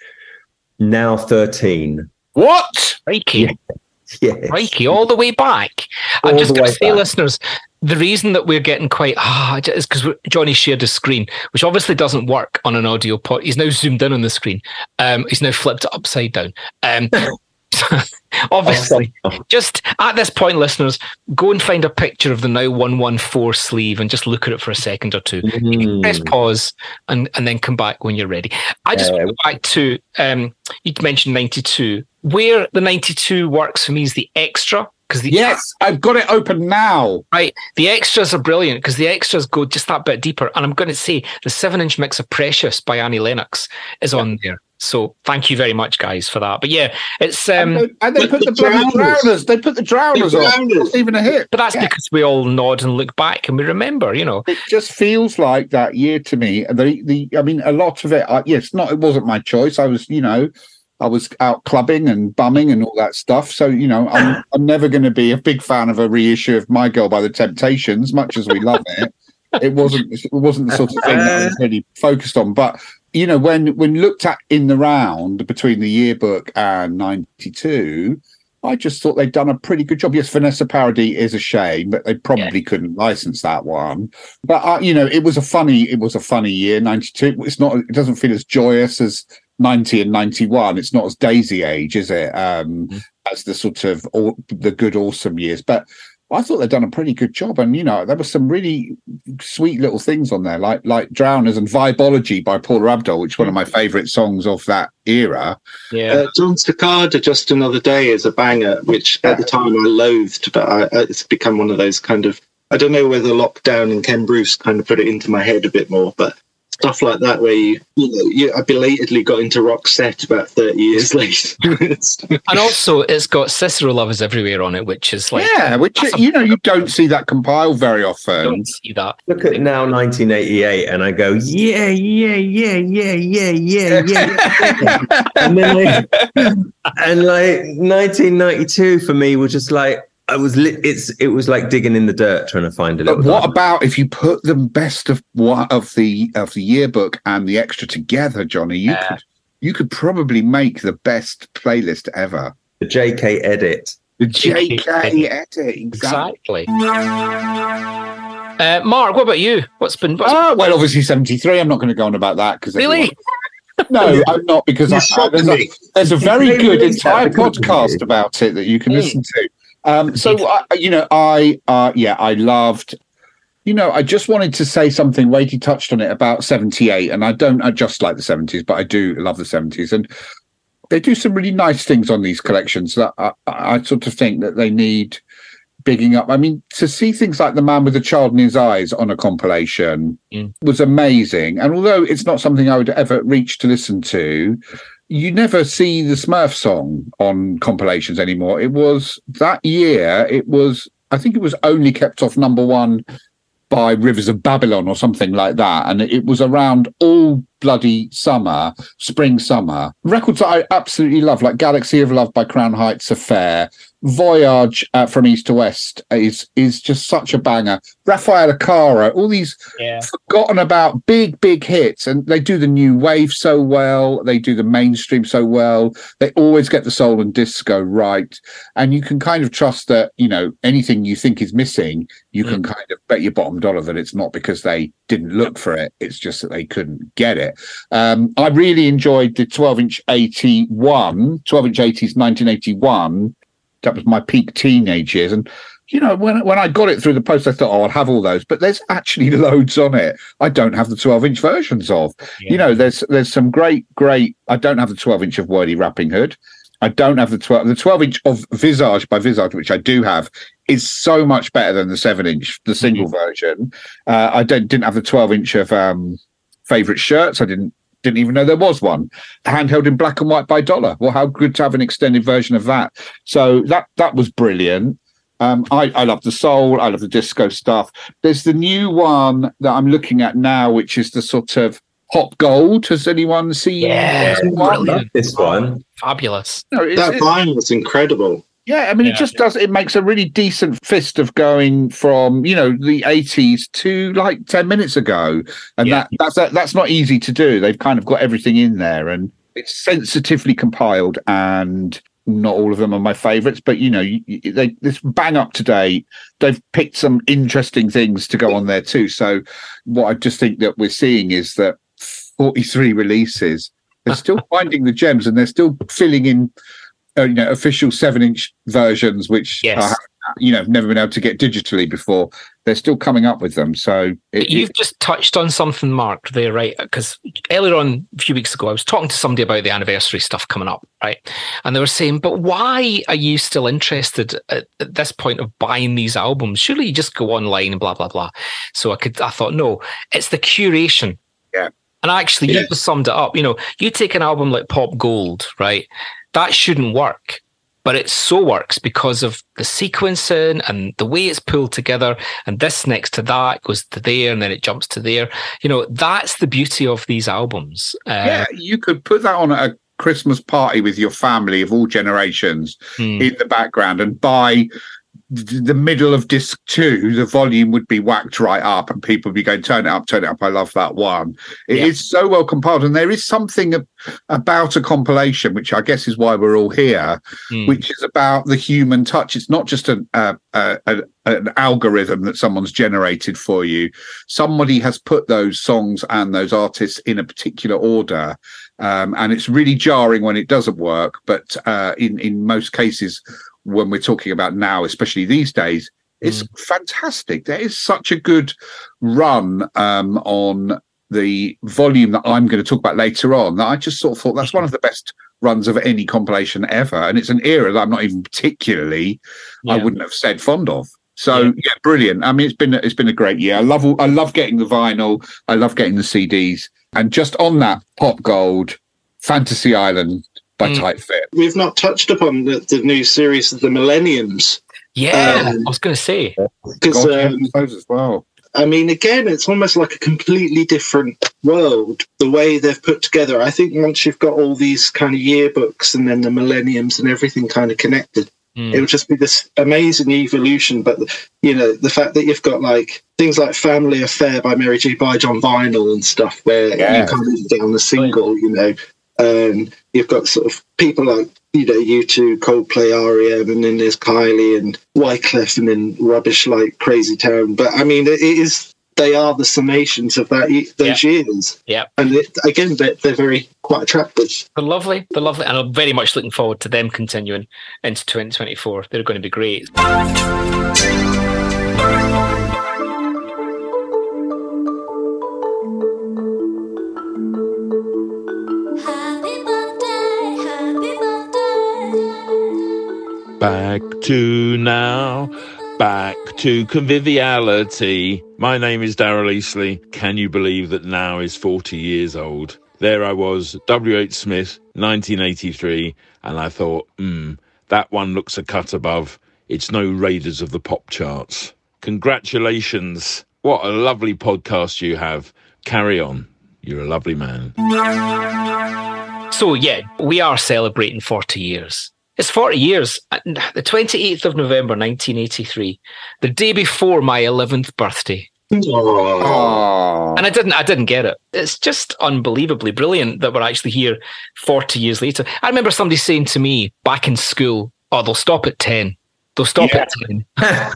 Speaker 5: now thirteen.
Speaker 4: What?
Speaker 1: Crikey. [laughs]
Speaker 5: Yes.
Speaker 1: Crikey, all the way back. I'm just going to say,
Speaker 5: back.
Speaker 1: listeners, the reason that we're getting quite ah is because Johnny shared his screen, which obviously doesn't work on an audio pod. He's now zoomed in on the screen. Um, he's now flipped it upside down. Um, [laughs] [laughs] obviously, just at this point, listeners, go and find a picture of the now one one four sleeve and just look at it for a second or two.
Speaker 5: Mm.
Speaker 1: Press pause and, and then come back when you're ready. I just want to go back to um, you mentioned ninety two. Where the ninety two works for me is the extra because the
Speaker 4: Yes, I've got it open now.
Speaker 1: Right. The extras are brilliant because the extras go just that bit deeper. And I'm going to say the seven inch mix of Precious by Annie Lennox is on there. So thank you very much, guys, for that. But yeah, it's um
Speaker 4: and, they, and they put the,
Speaker 3: the drowners.
Speaker 4: drowners. They put the drowners
Speaker 3: The
Speaker 4: on.
Speaker 3: drowners.
Speaker 4: Not even a hit.
Speaker 1: but that's
Speaker 4: Yeah.
Speaker 1: because we all nod and look back and we remember, you know.
Speaker 4: It just feels like that year to me. And the the I mean, a lot of it. I, yes, not. It wasn't my choice. I was, you know, I was out clubbing and bumming and all that stuff. So you know, I'm [laughs] I'm never going to be a big fan of a reissue of My Girl by the Temptations, much as we love it. It wasn't. It wasn't the sort of thing that I was really focused on. But you know, when when looked at in the round between the yearbook and '92. I just thought they'd done a pretty good job. Yes, Vanessa Paradis is a shame, but they probably couldn't license that one. But uh, you know, it was a funny, it was a funny year. Ninety two. It's not. It doesn't feel as joyous as ninety and ninety one. It's not as Daisy age, is it? Um, as the sort of all, the good awesome years. But I thought they'd done a pretty good job, and you know, there were some really sweet little things on there, like like Drowners and Vibology by Paula Abdul, which is one of my favourite songs of that era.
Speaker 1: Yeah.
Speaker 3: Uh, Jon Secada, Just Another Day, is a banger, which at the time I loathed, but I, I- it's become one of those kind of. I don't know whether lockdown and Ken Bruce kind of put it into my head a bit more, but stuff like that where you, you know, you, I belatedly got into Roxette about 30 years [laughs] later.
Speaker 1: and also it's got Cicero lovers everywhere on it, which is like
Speaker 4: yeah, which
Speaker 1: that's
Speaker 4: you know you don't see that compiled very often.
Speaker 1: don't see that.
Speaker 5: Look at now 1988, and I go, yeah, yeah, yeah, yeah, yeah, yeah, yeah. [laughs] and then like, and like 1992 for me was just like I was lit. It's it was like digging in the dirt trying to find a little.
Speaker 4: But what
Speaker 5: diamond.
Speaker 4: about if you put the best of what of the of the yearbook and the extra together, Johnny? You
Speaker 1: Yeah.
Speaker 4: could you could probably make the best playlist ever.
Speaker 5: the JK edit?
Speaker 4: The
Speaker 1: JK
Speaker 4: JK edit, exactly.
Speaker 1: Exactly. Uh, Mark, what about you? What's been what's,
Speaker 4: Ah, well, obviously seventy three. I'm not going to go on about that because
Speaker 1: really? [laughs]
Speaker 4: no, I'm not because I, I- there's, a, there's a very good entire podcast about it that you can
Speaker 1: Mm.
Speaker 4: listen to. Um, so I, you know, I uh, yeah, I loved you know, I just wanted to say something. Wadey touched on it about 78, and I don't I just like the 70s, but I do love the 70s. And they do some really nice things on these collections that I, I sort of think that they need bigging up. I mean, to see things like The Man with the Child in His Eyes on a compilation
Speaker 1: Mm.
Speaker 4: was amazing. And although it's not something I would ever reach to listen to, you never see the Smurf song on compilations anymore. It was that year, it was, I think it was only kept off number one by Rivers of Babylon or something like that. And it was around all bloody summer, spring, summer. Records that I absolutely love, like Galaxy of Love by Crown Heights Affair. Voyage uh, from East to West is is just such a banger. Raffaella Carrà, all these
Speaker 1: Yeah.
Speaker 4: forgotten about big, big hits, and they do the new wave so well. They do the mainstream so well. They always get the soul and disco right, and you can kind of trust that you know anything you think is missing, you can kind of bet your bottom dollar that it's not because they didn't look for it. It's just that they couldn't get it. Um, I really enjoyed the 12 inch 81, 12 inch 80s, 1981. That was my peak teenage years, and you know, when when I got it through the post, I thought, oh, I'll have all those. But there's actually [laughs] loads on it. I don't have the 12 inch versions of. You know, there's there's some great, great. I don't have the 12 inch of Wordy Rappinghood. I don't have the 12 the 12 inch of Visage by Visage, which I do have, is so much better than the 7 inch, the single version. Uh, I don't didn't have the 12 inch of um favorite shirts. I didn't didn't even know there was one handheld in black and white by dollar. Well, how good to have an extended version of that. So that that was brilliant. Um, I, I love the soul. I love the disco stuff. There's the new one that I'm looking at now, which is the sort of pop gold. Has anyone seen?
Speaker 1: Yeah,
Speaker 4: this one?
Speaker 5: This one.
Speaker 1: Fabulous.
Speaker 4: No, it's-
Speaker 3: That
Speaker 4: it's-
Speaker 3: vinyl was incredible.
Speaker 4: Yeah, I mean, it
Speaker 1: Yeah.
Speaker 4: just does. It makes a really decent fist of going from you know the eighties to like ten minutes ago, and
Speaker 1: Yeah.
Speaker 4: that that's that, that's not easy to do. They've kind of got everything in there, and it's sensitively compiled. And not all of them are my favourites, but you know, they this bang up to date. They've picked some interesting things to go on there too. So, what I just think that we're seeing is that forty three releases. They're still [laughs] finding the gems, and they're still filling in uh, you know official seven inch versions which
Speaker 1: Yes.
Speaker 4: are, you know have never been able to get digitally before they're still coming up with them so it,
Speaker 1: you've just touched on something, Mark, there, right? Because earlier on, a few weeks ago, I was talking to somebody about the anniversary stuff coming up, right? And they were saying, but why are you still interested at, at this point of buying these albums? Surely you just go online and blah, blah, blah. So I could, I thought, no, it's the curation.
Speaker 4: Yeah.
Speaker 1: And actually, you just summed it up. You know, you take an album like Pop Gold, right? That shouldn't work. But it so works because of the sequencing and the way it's pulled together. And this next to that goes to there, and then it jumps to there. You know, that's the beauty of these albums. Uh,
Speaker 4: yeah you could put that on a christmas party with your family of all generations
Speaker 1: hmm.
Speaker 4: in the background and by th- the middle of disc two the volume would be whacked right up and people would be going turn it up turn it up i love that one It is
Speaker 1: Yeah.
Speaker 4: so well compiled and there is something ab- about a compilation which i guess is why we're all here
Speaker 1: Hmm.
Speaker 4: which is about the human touch. It's not just an uh, uh, an, an algorithm that someone's generated for you. Somebody has put those songs and those artists in a particular order, um, and it's really jarring when it doesn't work. But uh, in in most cases, when we're talking about now, especially these days, it's fantastic. There is such a good run um, on the volume that I'm going to talk about later on that I just sort of thought that's one of the best runs of any compilation ever. And it's an era that I'm not even particularly, I wouldn't have said fond of. So
Speaker 1: Yeah.
Speaker 4: yeah. brilliant. I mean, it's been it's been a great year. I love I love getting the vinyl. I love getting the CDs. And just on that, Pop Gold, Fantasy Island by
Speaker 1: Mm.
Speaker 4: Tight Fit.
Speaker 3: We've not touched upon the, the new series of the Millenniums
Speaker 1: yeah,
Speaker 3: Um,
Speaker 1: I was going to say.
Speaker 3: because um,
Speaker 4: as well.
Speaker 3: I mean, again, it's almost like a completely different world. The way they've put together. I think once you've got all these kind of yearbooks and then the millenniums and everything kind of connected,
Speaker 1: Hmm.
Speaker 3: it would just be this amazing evolution. But you know, the fact that you've got like things like "Family Affair" by Mary J. Blige on vinyl and stuff, where
Speaker 4: Yeah.
Speaker 3: you can't even get on the single. You know, um, you've got sort of people like you know U2, Coldplay, REM, and then there's Kylie and Wyclef, and then rubbish like Crazy Town. But I mean, it is they are the summations of that those years.
Speaker 1: Yeah.
Speaker 3: and it, again, they're, they're very quite attractive.
Speaker 1: They're lovely. They're lovely. And I'm very much looking forward to them continuing into 2024. They're going to be great.
Speaker 6: Back to now. Back to conviviality. My name is Daryl Easlea. Can you believe that now is 40 years old? There I was, W.H. Smith, 1983, and I thought, hmm, that one looks a cut above. It's no Raiders of the Pop Charts. Congratulations. What a lovely podcast you have. Carry on. You're a lovely man.
Speaker 1: So, yeah, we are celebrating 40 years. It's 40 years. The 28th of November, 1983, the day before my 11th birthday.
Speaker 3: Oh.
Speaker 1: And I didn't I didn't get it. It's just unbelievably brilliant that we're actually here 40 years later. I remember somebody saying to me back in school, oh, they'll stop at 10. They'll stop
Speaker 3: Yeah.
Speaker 1: at 10. [laughs]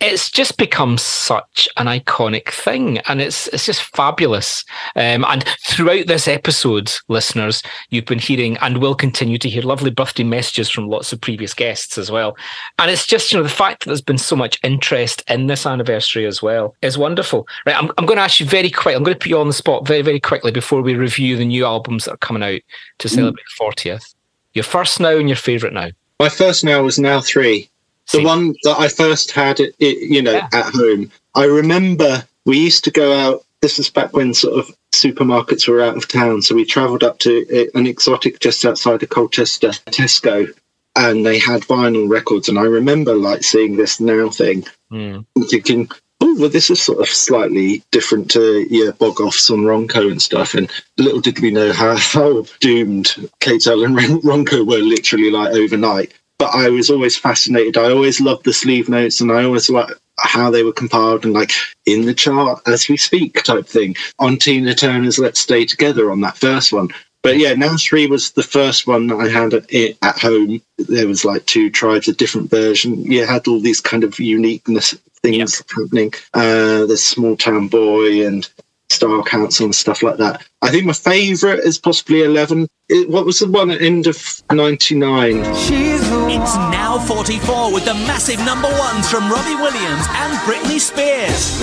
Speaker 1: it's just become such an iconic thing and it's it's just fabulous. Um, and throughout this episode listeners you've been hearing and will continue to hear lovely birthday messages from lots of previous guests as well. And it's just you know the fact that there's been so much interest in this anniversary as well is wonderful. Right i'm, I'm going to ask you very quick i'm going to put you on the spot very very quickly before we review the new albums that are coming out to celebrate the 40th your first now and your favorite now.
Speaker 3: My first now was now three. The one that I first had, it, it, you know,
Speaker 1: Yeah.
Speaker 3: at home. I remember we used to go out. This was back when sort of supermarkets were out of town, so we travelled up to an exotic just outside of Colchester, Tesco, and they had vinyl records. And I remember like seeing this now thing,
Speaker 1: hmm.
Speaker 3: and thinking, oh, well, this is sort of slightly different to yeah, bog offs on Ronco and stuff. And little did we know how, how doomed K-tel and Ronco were literally like overnight. But I was always fascinated. I always loved the sleeve notes, and I always liked how they were compiled and like in the chart as we speak type thing on Tina Turner's Let's Stay Together on that first one. But yeah, now three was the first one that I had at, it at home. There was like two tribes, a different version. You had all these kind of uniqueness things happening. Uh, the small town boy and Style Council and stuff like that. I think my favourite is possibly eleven. It, what was the one at end of ninety nine?
Speaker 7: It's now 44 with the massive number ones from Robbie Williams and Britney Spears.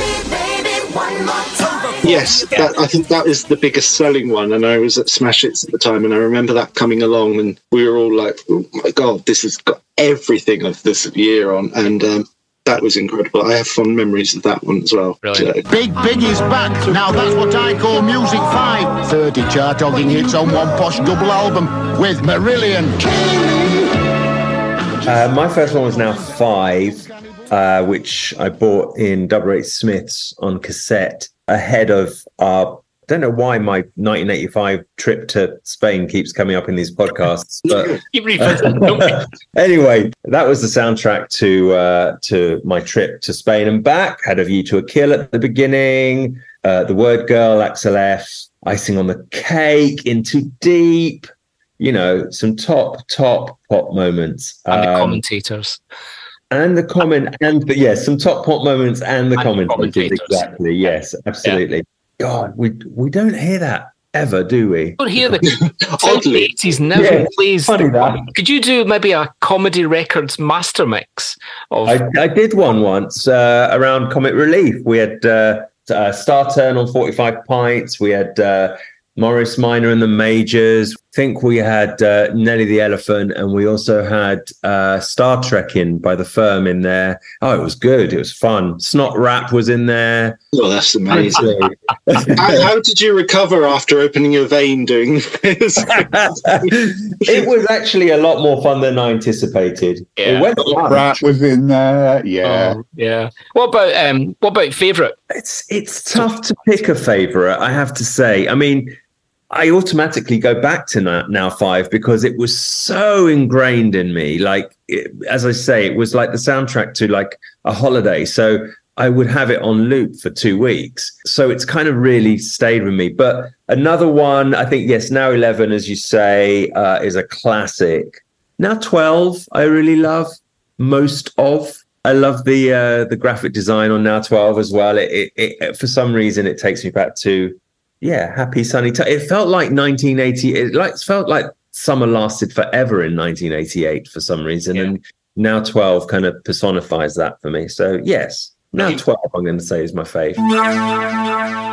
Speaker 3: Yes, that, I think that is the biggest selling one, and I was at Smash Hits at the time, and I remember that coming along, and we were all like, "Oh my god, this has got everything of this year on," and um, that was incredible. I have fond memories of that one as well.
Speaker 1: Brilliant.
Speaker 3: So-
Speaker 8: Big Big is back. Now that's what I call Music 5. 30 chart-topping hits on one posh double album with Marillion.
Speaker 5: Uh, my first one was now five, uh, which I bought in Double Eight Smiths on cassette ahead of our. I don't know why my 1985 trip to Spain keeps coming up in these podcasts, [laughs] but
Speaker 1: Keep revisiting, don't we? [laughs]
Speaker 5: anyway, that was the soundtrack to uh, to my trip to Spain and back. Had a view to a kill at the beginning. Uh, the word girl, Axel F, icing on the cake, into deep. You know, some top top pop moments.
Speaker 1: And the
Speaker 5: Um,
Speaker 1: commentators.
Speaker 5: and the comment and the, yes, some top pop moments and the
Speaker 1: And
Speaker 5: commentators.
Speaker 1: commentators.
Speaker 5: Exactly. Yes, absolutely. God, we we don't hear that ever, do we?
Speaker 1: Don't hear the [laughs]
Speaker 3: Oddly,
Speaker 1: eighties never
Speaker 5: Yeah,
Speaker 1: plays.
Speaker 5: funny
Speaker 1: the-
Speaker 5: that.
Speaker 1: Could you do maybe a comedy records master mix of
Speaker 5: I, I did one once uh, around Comic Relief. We had uh, uh, Star Turn on 45 Pints. We had uh, Morris Minor and the Majors. I think we had uh, Nelly the Elephant, and we also had uh, Star Trekkin' by the firm in there. Oh, it was good. It was fun. Snot Rap was in there.
Speaker 3: well, that's amazing. [laughs] how, how did you recover after opening your vein doing this? [laughs]
Speaker 5: it was actually a lot more fun than I anticipated.
Speaker 1: Yeah.
Speaker 5: It went fun.
Speaker 4: Rat was in there. Yeah.
Speaker 1: Oh, yeah. What about um? What about favorite?
Speaker 5: It's it's tough to pick a favorite. I have to say. I mean, I automatically go back to now, five because it was so ingrained in me. Like it, as I say, it was like the soundtrack to like a holiday. So I would have it on loop for two weeks. So it's kind of really stayed with me. But another one, I think, yes, now 11, as you say, uh, is a classic. Now 12, I really love most of. I love the uh, the graphic design on Now 12 as well. It, it, it for some reason it takes me back to yeah, happy sunny time. It felt like 1980. It like felt like summer lasted forever in 1988 for some reason,
Speaker 1: Yeah.
Speaker 5: and now 12 kind of personifies that for me. So yes, now 12 I'm going to say is my fave.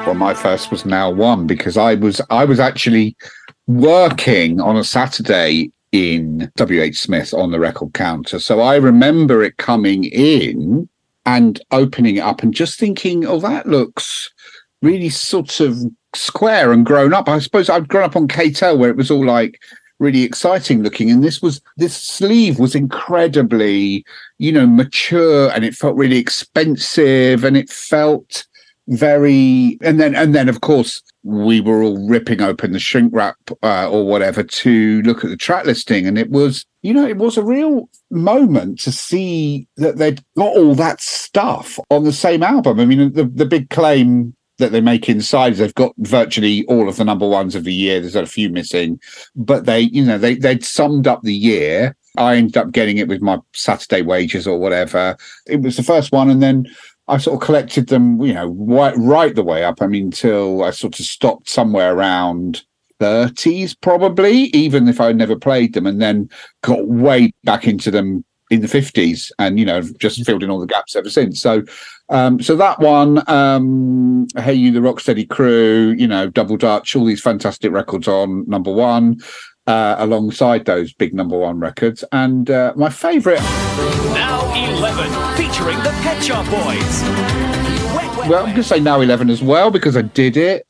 Speaker 4: Well, my first was now one because I was I was actually working on a Saturday in W.H. Smith on the record counter. So I remember it coming in and opening it up and just thinking, oh, that looks really sort of square and grown up. I suppose I'd grown up on K-tel where it was all like really exciting looking. And this was this sleeve was incredibly, you know, mature and it felt really expensive and it felt very and then and then of course we were all ripping open the shrink wrap uh, or whatever to look at the track listing and it was you know it was a real moment to see that they'd got all that stuff on the same album i mean the, the big claim that they make inside they've got virtually all of the number ones of the year. There's a few missing, but they, you know, they they'd summed up the year. I ended up getting it with my Saturday wages or whatever. It was the first one, and then I sort of collected them, you know, right, right the way up. I mean, till I sort of stopped somewhere around 30s, probably, even if I never played them, and then got way back into them in the 50s and, you know, just filled in all the gaps ever since. So um, so that one, um, Hey You, the Rocksteady Crew, you know, Double Dutch, all these fantastic records on number one, uh, alongside those big number one records. And uh, my favourite.
Speaker 7: Now 11, featuring the Pet Shop Boys. Wet, wet,
Speaker 4: Well, I'm going to say now 11 as well because I did it.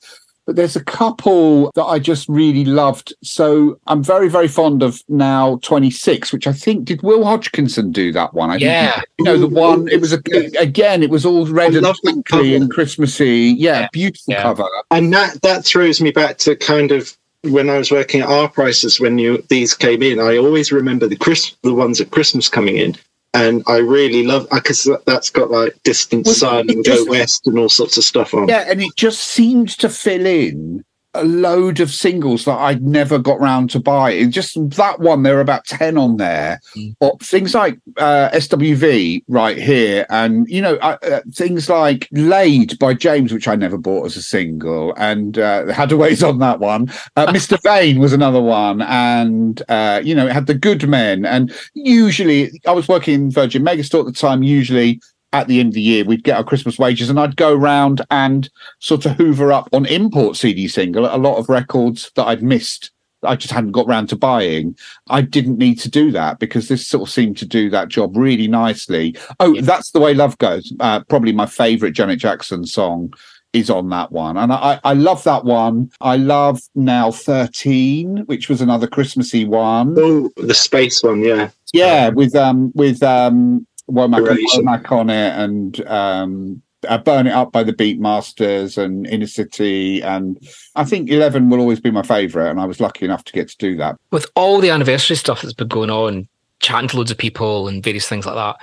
Speaker 4: But there's a couple that I just really loved. So I'm very, very fond of now 26, which I think did Will Hodgkinson do that one? I
Speaker 1: Yeah.
Speaker 4: Think, you know, the one, it was a, again, it was all red
Speaker 3: I
Speaker 4: and
Speaker 3: love
Speaker 4: and. Christmassy. Yeah,
Speaker 1: Yeah.
Speaker 4: beautiful
Speaker 1: Yeah.
Speaker 4: cover.
Speaker 3: and that that throws me back to kind of when I was working at our prices when you these came in. I always remember the Chris the ones at Christmas coming in, and I really love because that's got like distant
Speaker 4: Well,
Speaker 3: sun and go
Speaker 4: just-
Speaker 3: west and all sorts of stuff on.
Speaker 4: Yeah, and it just seems to fill in a load of singles that I'd never got round to buy. Just that one, there are about 10 on there.
Speaker 1: Mm.
Speaker 4: Or things like uh, SWV right here, and you know, uh, uh, things like Laid by James, which I never bought as a single, and uh, Haddaway's on that one. Uh, [laughs] Mr. Vain was another one, and uh, you know, it had the Good Men, and usually I was working in Virgin Megastore at the time, usually at the end of the year, we'd get our Christmas wages, and I'd go round and sort of hoover up on import CD single a lot of records that I'd missed. that I just hadn't got round to buying. I didn't need to do that because this sort of seemed to do that job really nicely. Oh, that's the way love goes. Uh, probably my favourite Janet Jackson song is on that one, and I, I love that one. I love now thirteen, which was another Christmassy one.
Speaker 3: Oh, the space one, yeah.
Speaker 4: Yeah, with um with um Womack and
Speaker 3: Erasure.
Speaker 4: Womack on it and um uh, Burn It Up by the Beatmasters and Inner City and I think Eleven will always be my favourite and I was lucky enough to get to do that.
Speaker 1: with all the anniversary stuff that's been going on, chatting to loads of people and various things like that,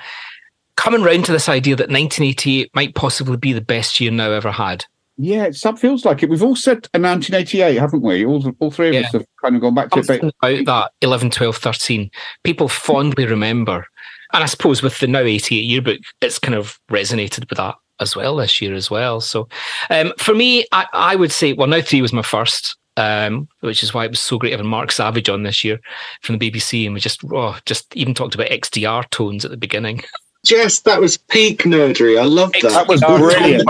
Speaker 1: coming round to this idea that 1988 might possibly be the best year now ever had.
Speaker 4: Yeah, it some- feels like it. We've all said a 1988, haven't we? All all three of
Speaker 1: Yeah.
Speaker 4: us have kind of gone back to it.
Speaker 1: Something
Speaker 4: But
Speaker 1: about that 11, 12, 13, people fondly remember. And I suppose with the now 88 yearbook, it's kind of resonated with that as well this year as well. So um, for me, I, I would say, well, now three was my first. Um, which is why it was so great having Mark Savage on this year from the BBC, and we just oh, just even talked about XDR tones at the beginning. [laughs]
Speaker 3: Yes, that was peak nerdery. I love that.
Speaker 4: That was brilliant.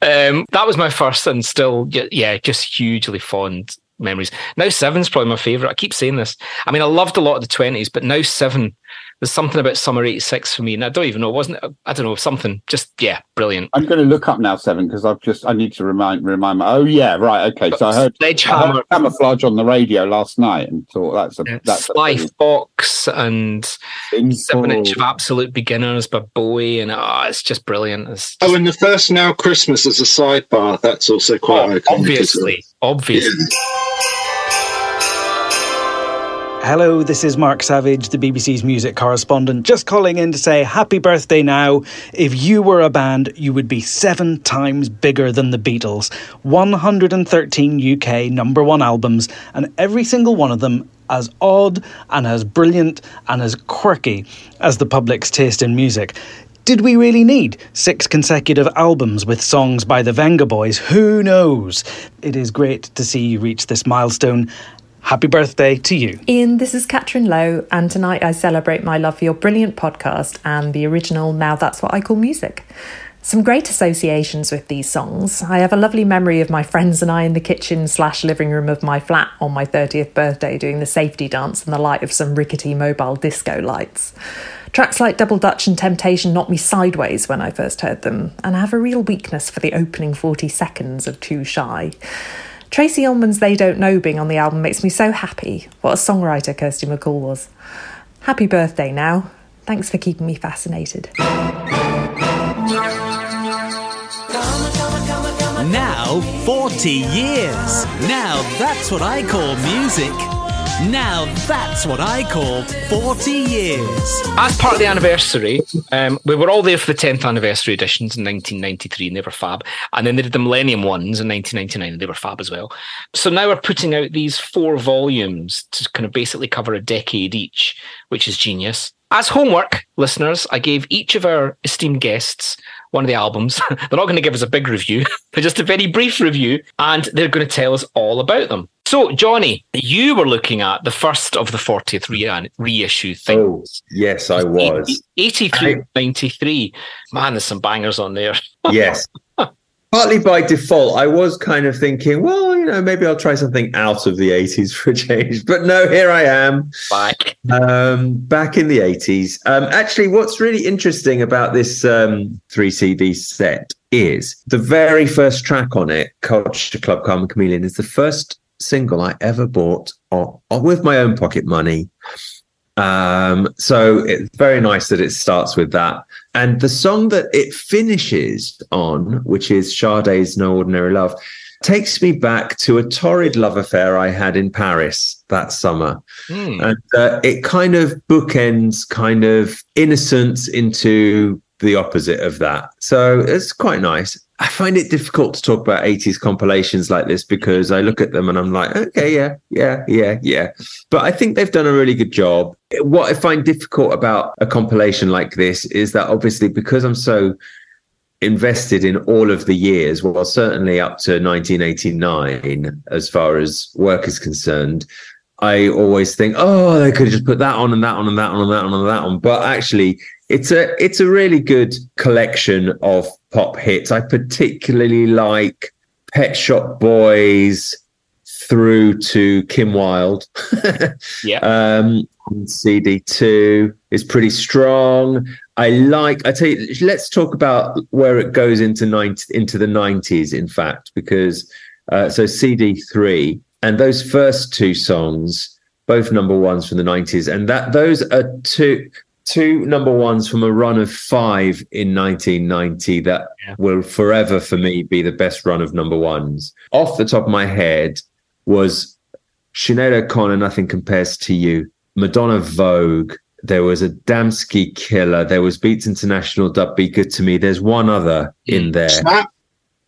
Speaker 1: Um, that was my first, and still, yeah, just hugely fond memories. Now seven's probably my favorite. I keep saying this. I mean, I loved a lot of the twenties, but now seven. There's something about summer '86 for me, and I don't even know. Wasn't it? I don't know something. Just yeah, brilliant.
Speaker 4: I'm going to look up now seven because I've just I need to remind remind me. Oh yeah, right, okay. So I heard, I
Speaker 1: Sledgehammer,
Speaker 4: heard camouflage on the radio last night and thought that's a
Speaker 1: uh,
Speaker 4: that's a
Speaker 1: Sly
Speaker 4: pretty
Speaker 1: Fox, and
Speaker 4: simple-
Speaker 1: Seven Inch of Absolute Beginners by Bowie, and oh, it's just brilliant. It's
Speaker 3: Oh, and the first now Christmas as a sidebar. That's also quite
Speaker 1: oh,
Speaker 3: iconic. as
Speaker 1: obviously, obviously.
Speaker 9: Hello, this is Mark Savage, the BBC's music correspondent, just calling in to say happy birthday now. If you were a band, you would be seven times bigger than the Beatles. 113 UK number one albums, and every single one of them as odd and as brilliant and as quirky as the public's taste in music. Did we really need six consecutive albums with songs by the Vengaboys? Who knows? It is great to see you reach this milestone. Happy birthday to you.
Speaker 10: Ian, this is Catherine Lowe, and tonight I celebrate my love for your brilliant podcast and the original Now That's What I Call Music. Some great associations with these songs. I have a lovely memory of my friends and I in the kitchen slash living room of my flat on my 30th birthday doing the safety dance in the light of some rickety mobile disco lights. Tracks like Double Dutch and Temptation knocked me sideways when I first heard them, and I have a real weakness for the opening 40 seconds of Too Shy. Tracey Ullman's They Don't Know being on the album makes me so happy. What a songwriter Kirsty MacColl was. Happy birthday now. Thanks for keeping me fascinated.
Speaker 7: Now 40 years. Now that's what I call music. Now that's what I call 40 years.
Speaker 1: As part of the anniversary, um, we were all there for the 10th anniversary editions in 1993, and they were fab. And then they did the Millennium ones in 1999, and they were fab as well. So now we're putting out these four volumes to kind of basically cover a decade each, which is genius. As homework, listeners, I gave each of our esteemed guests one of the albums. [laughs] they're not going to give us a big review, [laughs] but just a very brief review, and they're going to tell us all about them. So, Johnny, you were looking at the first of the 40th re- reissue things.
Speaker 5: Oh, yes, I was.
Speaker 1: 83, 93. Man, there's some bangers on there. [laughs]
Speaker 5: yes. Partly by default, I was kind of thinking, well, you know, maybe I'll try something out of the 80s for a change. [laughs] But no, here I am.
Speaker 1: Back.
Speaker 5: Um, back in the 80s. Um, actually, what's really interesting about this um, three CD set is the very first track on it, Culture Club Karma Chameleon, is the first single I ever bought or, or with my own pocket money. Um, so it's very nice that it starts with that. And the song that it finishes on, which is Sade's No Ordinary Love, takes me back to a torrid love affair I had in Paris that summer.
Speaker 1: Hmm.
Speaker 5: And uh, it kind of bookends kind of innocence into the opposite of that. So it's quite nice. I find it difficult to talk about 80s compilations like this because I look at them and I'm like, okay, yeah, yeah, yeah, yeah. But I think they've done a really good job. What I find difficult about a compilation like this is that obviously because I'm so invested in all of the years, well, certainly up to 1989, as far as work is concerned, I always think, oh, they could have just put that on and that on and that on and that on and that on. But actually, it's a it's a really good collection of pop hits. I particularly like Pet Shop Boys through to Kim Wilde. [laughs]
Speaker 1: yeah.
Speaker 5: Um, CD two is pretty strong. I like. I tell you, let's talk about where it goes into 90, into the nineties. In fact, because uh, so CD three and those first two songs, both number ones from the nineties, and that those are two two number ones from a run of five in 1990 that
Speaker 1: Yeah.
Speaker 5: will forever for me be the best run of number ones. Off the top of my head was Sinead O'Connor, Nothing Compares to You, Madonna Vogue. There was Adamski Killer. There was Beats International, Dub Be Good to Me. There's one other in there.
Speaker 3: Snap.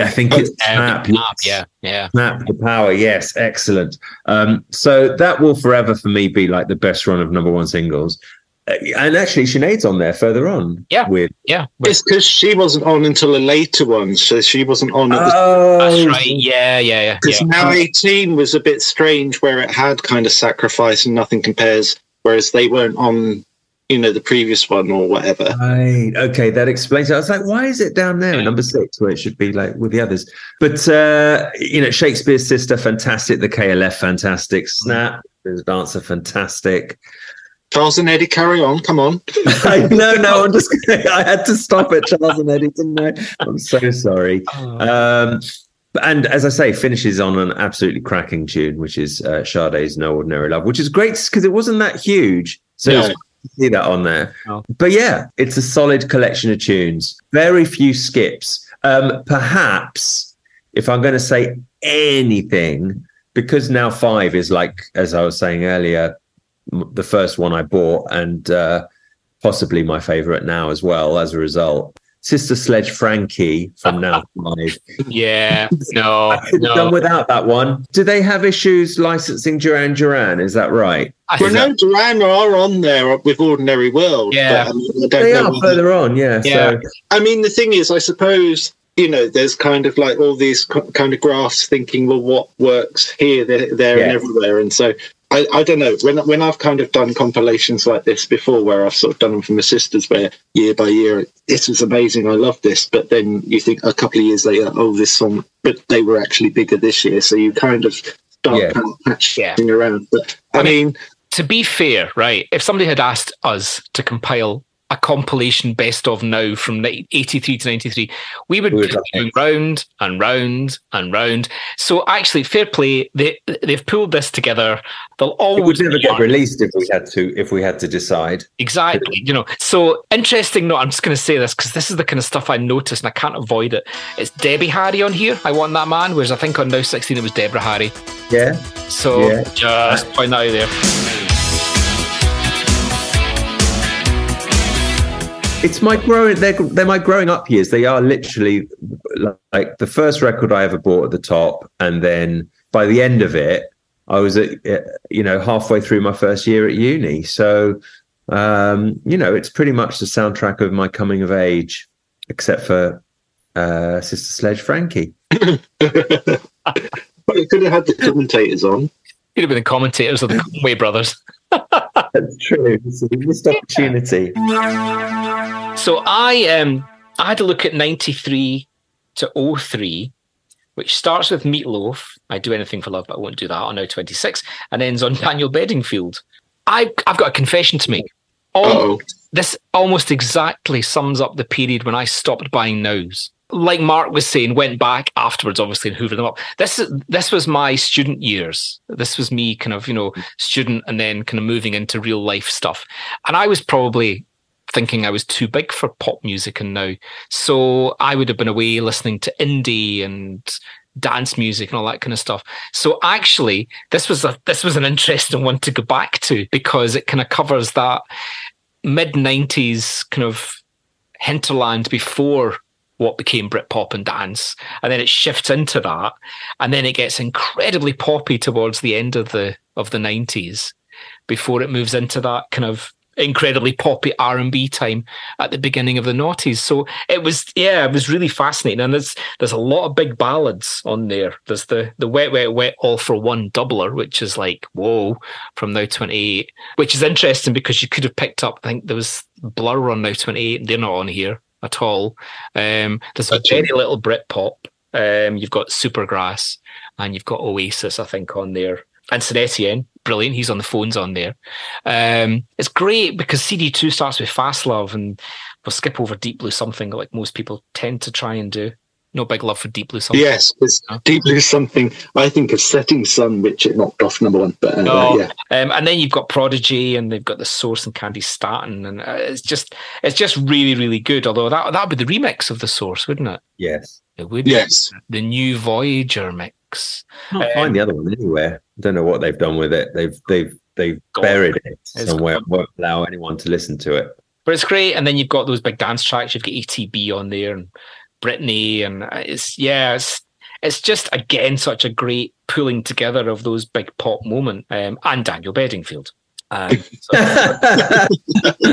Speaker 5: I think it's
Speaker 1: Uh,
Speaker 5: Snap.
Speaker 1: Snap, yeah, yeah.
Speaker 5: Snap the power. Yes, excellent. Um, so that will forever for me be like the best run of number one singles. Uh, and actually, Sinead's on there further on.
Speaker 1: Yeah.
Speaker 5: With
Speaker 1: Yeah,
Speaker 3: It's because she wasn't on until a later one, so she wasn't on at the
Speaker 5: oh,
Speaker 1: that's right. Yeah, yeah, yeah.
Speaker 3: Because
Speaker 1: yeah.
Speaker 3: now 18 was a bit strange where it had kind of sacrifice and nothing compares, whereas they weren't on, you know, the previous one or whatever.
Speaker 5: Right. Okay, that explains it. I was like, why is it down there at number six where it should be like with the others? But uh, you know, Shakespears Sister, fantastic. The KLF, fantastic. Snap, the dancer, fantastic.
Speaker 3: Charles and Eddie, carry on. Come on. [laughs]
Speaker 5: I no, no, I'm just [laughs] I had to stop at Charles and Eddie, didn't I? I'm so sorry. Um, and as I say, finishes on an absolutely cracking tune, which is uh, Sade's "No Ordinary Love," which is great because it wasn't that huge, so
Speaker 3: No.
Speaker 5: it's great to see that on there.
Speaker 1: No.
Speaker 5: But yeah, it's a solid collection of tunes. Very few skips. Um, perhaps if I'm going to say anything, because now five is like, as I was saying earlier, m- the first one I bought and uh, possibly my favorite now as well. As a result, Sister Sledge Frankie from Now Five. [laughs]
Speaker 1: yeah. No, [laughs]
Speaker 5: I could have done without that one. Do they have issues licensing Duran Duran? Is that right?
Speaker 1: I
Speaker 3: Well,
Speaker 1: think
Speaker 3: no, Duran are on there with Ordinary World.
Speaker 1: Yeah.
Speaker 3: But, I, mean, I don't
Speaker 5: They
Speaker 3: know
Speaker 5: are
Speaker 3: whether-
Speaker 5: further on, yeah.
Speaker 1: Yeah.
Speaker 5: So
Speaker 3: I mean, the thing is, I suppose you know, there's kind of like all these kind of graphs thinking, well, what works here, there, there,
Speaker 5: Yeah.
Speaker 3: and everywhere, and so I, I don't know when when I've kind of done compilations like this before, where I've sort of done them for my sisters, where year by year this was amazing, I love this, but then you think a couple of years later, oh, this song, but they were actually bigger this year, so you kind of start
Speaker 5: Yeah.
Speaker 3: kind of patching around. But I, mean,
Speaker 1: to be fair, right, if somebody had asked us to compile a compilation best of now from 83 to 93, we would
Speaker 5: We would
Speaker 1: be going round and round and round. So actually, fair play, they, they've pulled this together. They'll
Speaker 5: It would
Speaker 1: always
Speaker 5: never get released if we had to if we had to decide.
Speaker 1: Exactly. You know, so interesting. No, I'm just going to say this because this is the kind of stuff I noticed and I can't avoid it. It's Debbie Harry on here. I want that man. Whereas I think on Now 16 it was Deborah Harry.
Speaker 5: Yeah.
Speaker 1: So
Speaker 5: Yeah.
Speaker 1: just point that out there.
Speaker 5: It's my growing. They're they're my growing up years. They are literally like the first record I ever bought at the top, and then by the end of it, I was at uh, you know halfway through my first year at uni. So um, you know, it's pretty much the soundtrack of my coming of age, except for uh, Sister Sledge Frankie. [laughs]
Speaker 3: but you could have had the commentators on.
Speaker 1: Could have been the commentators of the [laughs] Conway brothers. [laughs]
Speaker 5: That's true. It's a missed opportunity.
Speaker 1: So I um I had to look at 93 to 03, which starts with Meatloaf. I do anything for love, but I won't do that on now 26, and ends on [laughs] Daniel Bedingfield. I've I've got a confession to make. All,
Speaker 3: Uh-oh.
Speaker 1: this almost exactly sums up the period when I stopped buying nows. Like Mark was saying, went back afterwards, obviously, and hoovered them up. This this was my student years. This was me, kind of, you know, student, and then kind of moving into real life stuff. And I was probably thinking I was too big for pop music and now. So I would have been away listening to indie and dance music and all that kind of stuff. So actually, this was a this was an interesting one to go back to because it kind of covers that mid nineties kind of hinterland before what became Britpop and dance, and then it shifts into that, and then it gets incredibly poppy towards the end of the of the nineties before it moves into that kind of incredibly poppy R and B time at the beginning of the noughties. So it was, yeah, it was really fascinating. And there's there's a lot of big ballads on there. There's the the wet, wet, wet, all for one doubler, which is like whoa from now twenty eight, which is interesting because you could have picked up. I think there was Blur on now twenty eight. They're not on here at all. Um, there's a very little Britpop. Um, you've got Supergrass and you've got Oasis, I think, on there. And St. Brilliant. He's on the phones on there. Um, it's great because CD2 starts with Fast Love and we'll skip over Deep Blue Something like most people tend to try and do. No big love for Deep Blue Something.
Speaker 3: Yes, it's Deep Blue something. I think of Setting Sun, which it knocked off number one. But uh,
Speaker 1: Oh,
Speaker 3: yeah,
Speaker 1: um, and then you've got Prodigy, and they've got the Source and Candi Staton, and uh, it's just it's just really really good. Although that that would be the remix of the Source, wouldn't it?
Speaker 5: Yes.
Speaker 1: It would.
Speaker 3: Yes.
Speaker 1: The new Voyager mix.
Speaker 5: Can't
Speaker 1: Um,
Speaker 5: find the other one anywhere. I don't know what they've done with it. They've they've they've
Speaker 1: Gone.
Speaker 5: buried it
Speaker 1: It's
Speaker 5: somewhere. Won't allow anyone to listen to it.
Speaker 1: But it's great. And then you've got those big dance tracks. You've got ATB on there and Britney, and it's yeah, it's it's just again such a great pulling together of those big pop moment um, and Daniel Bedingfield. Um, so-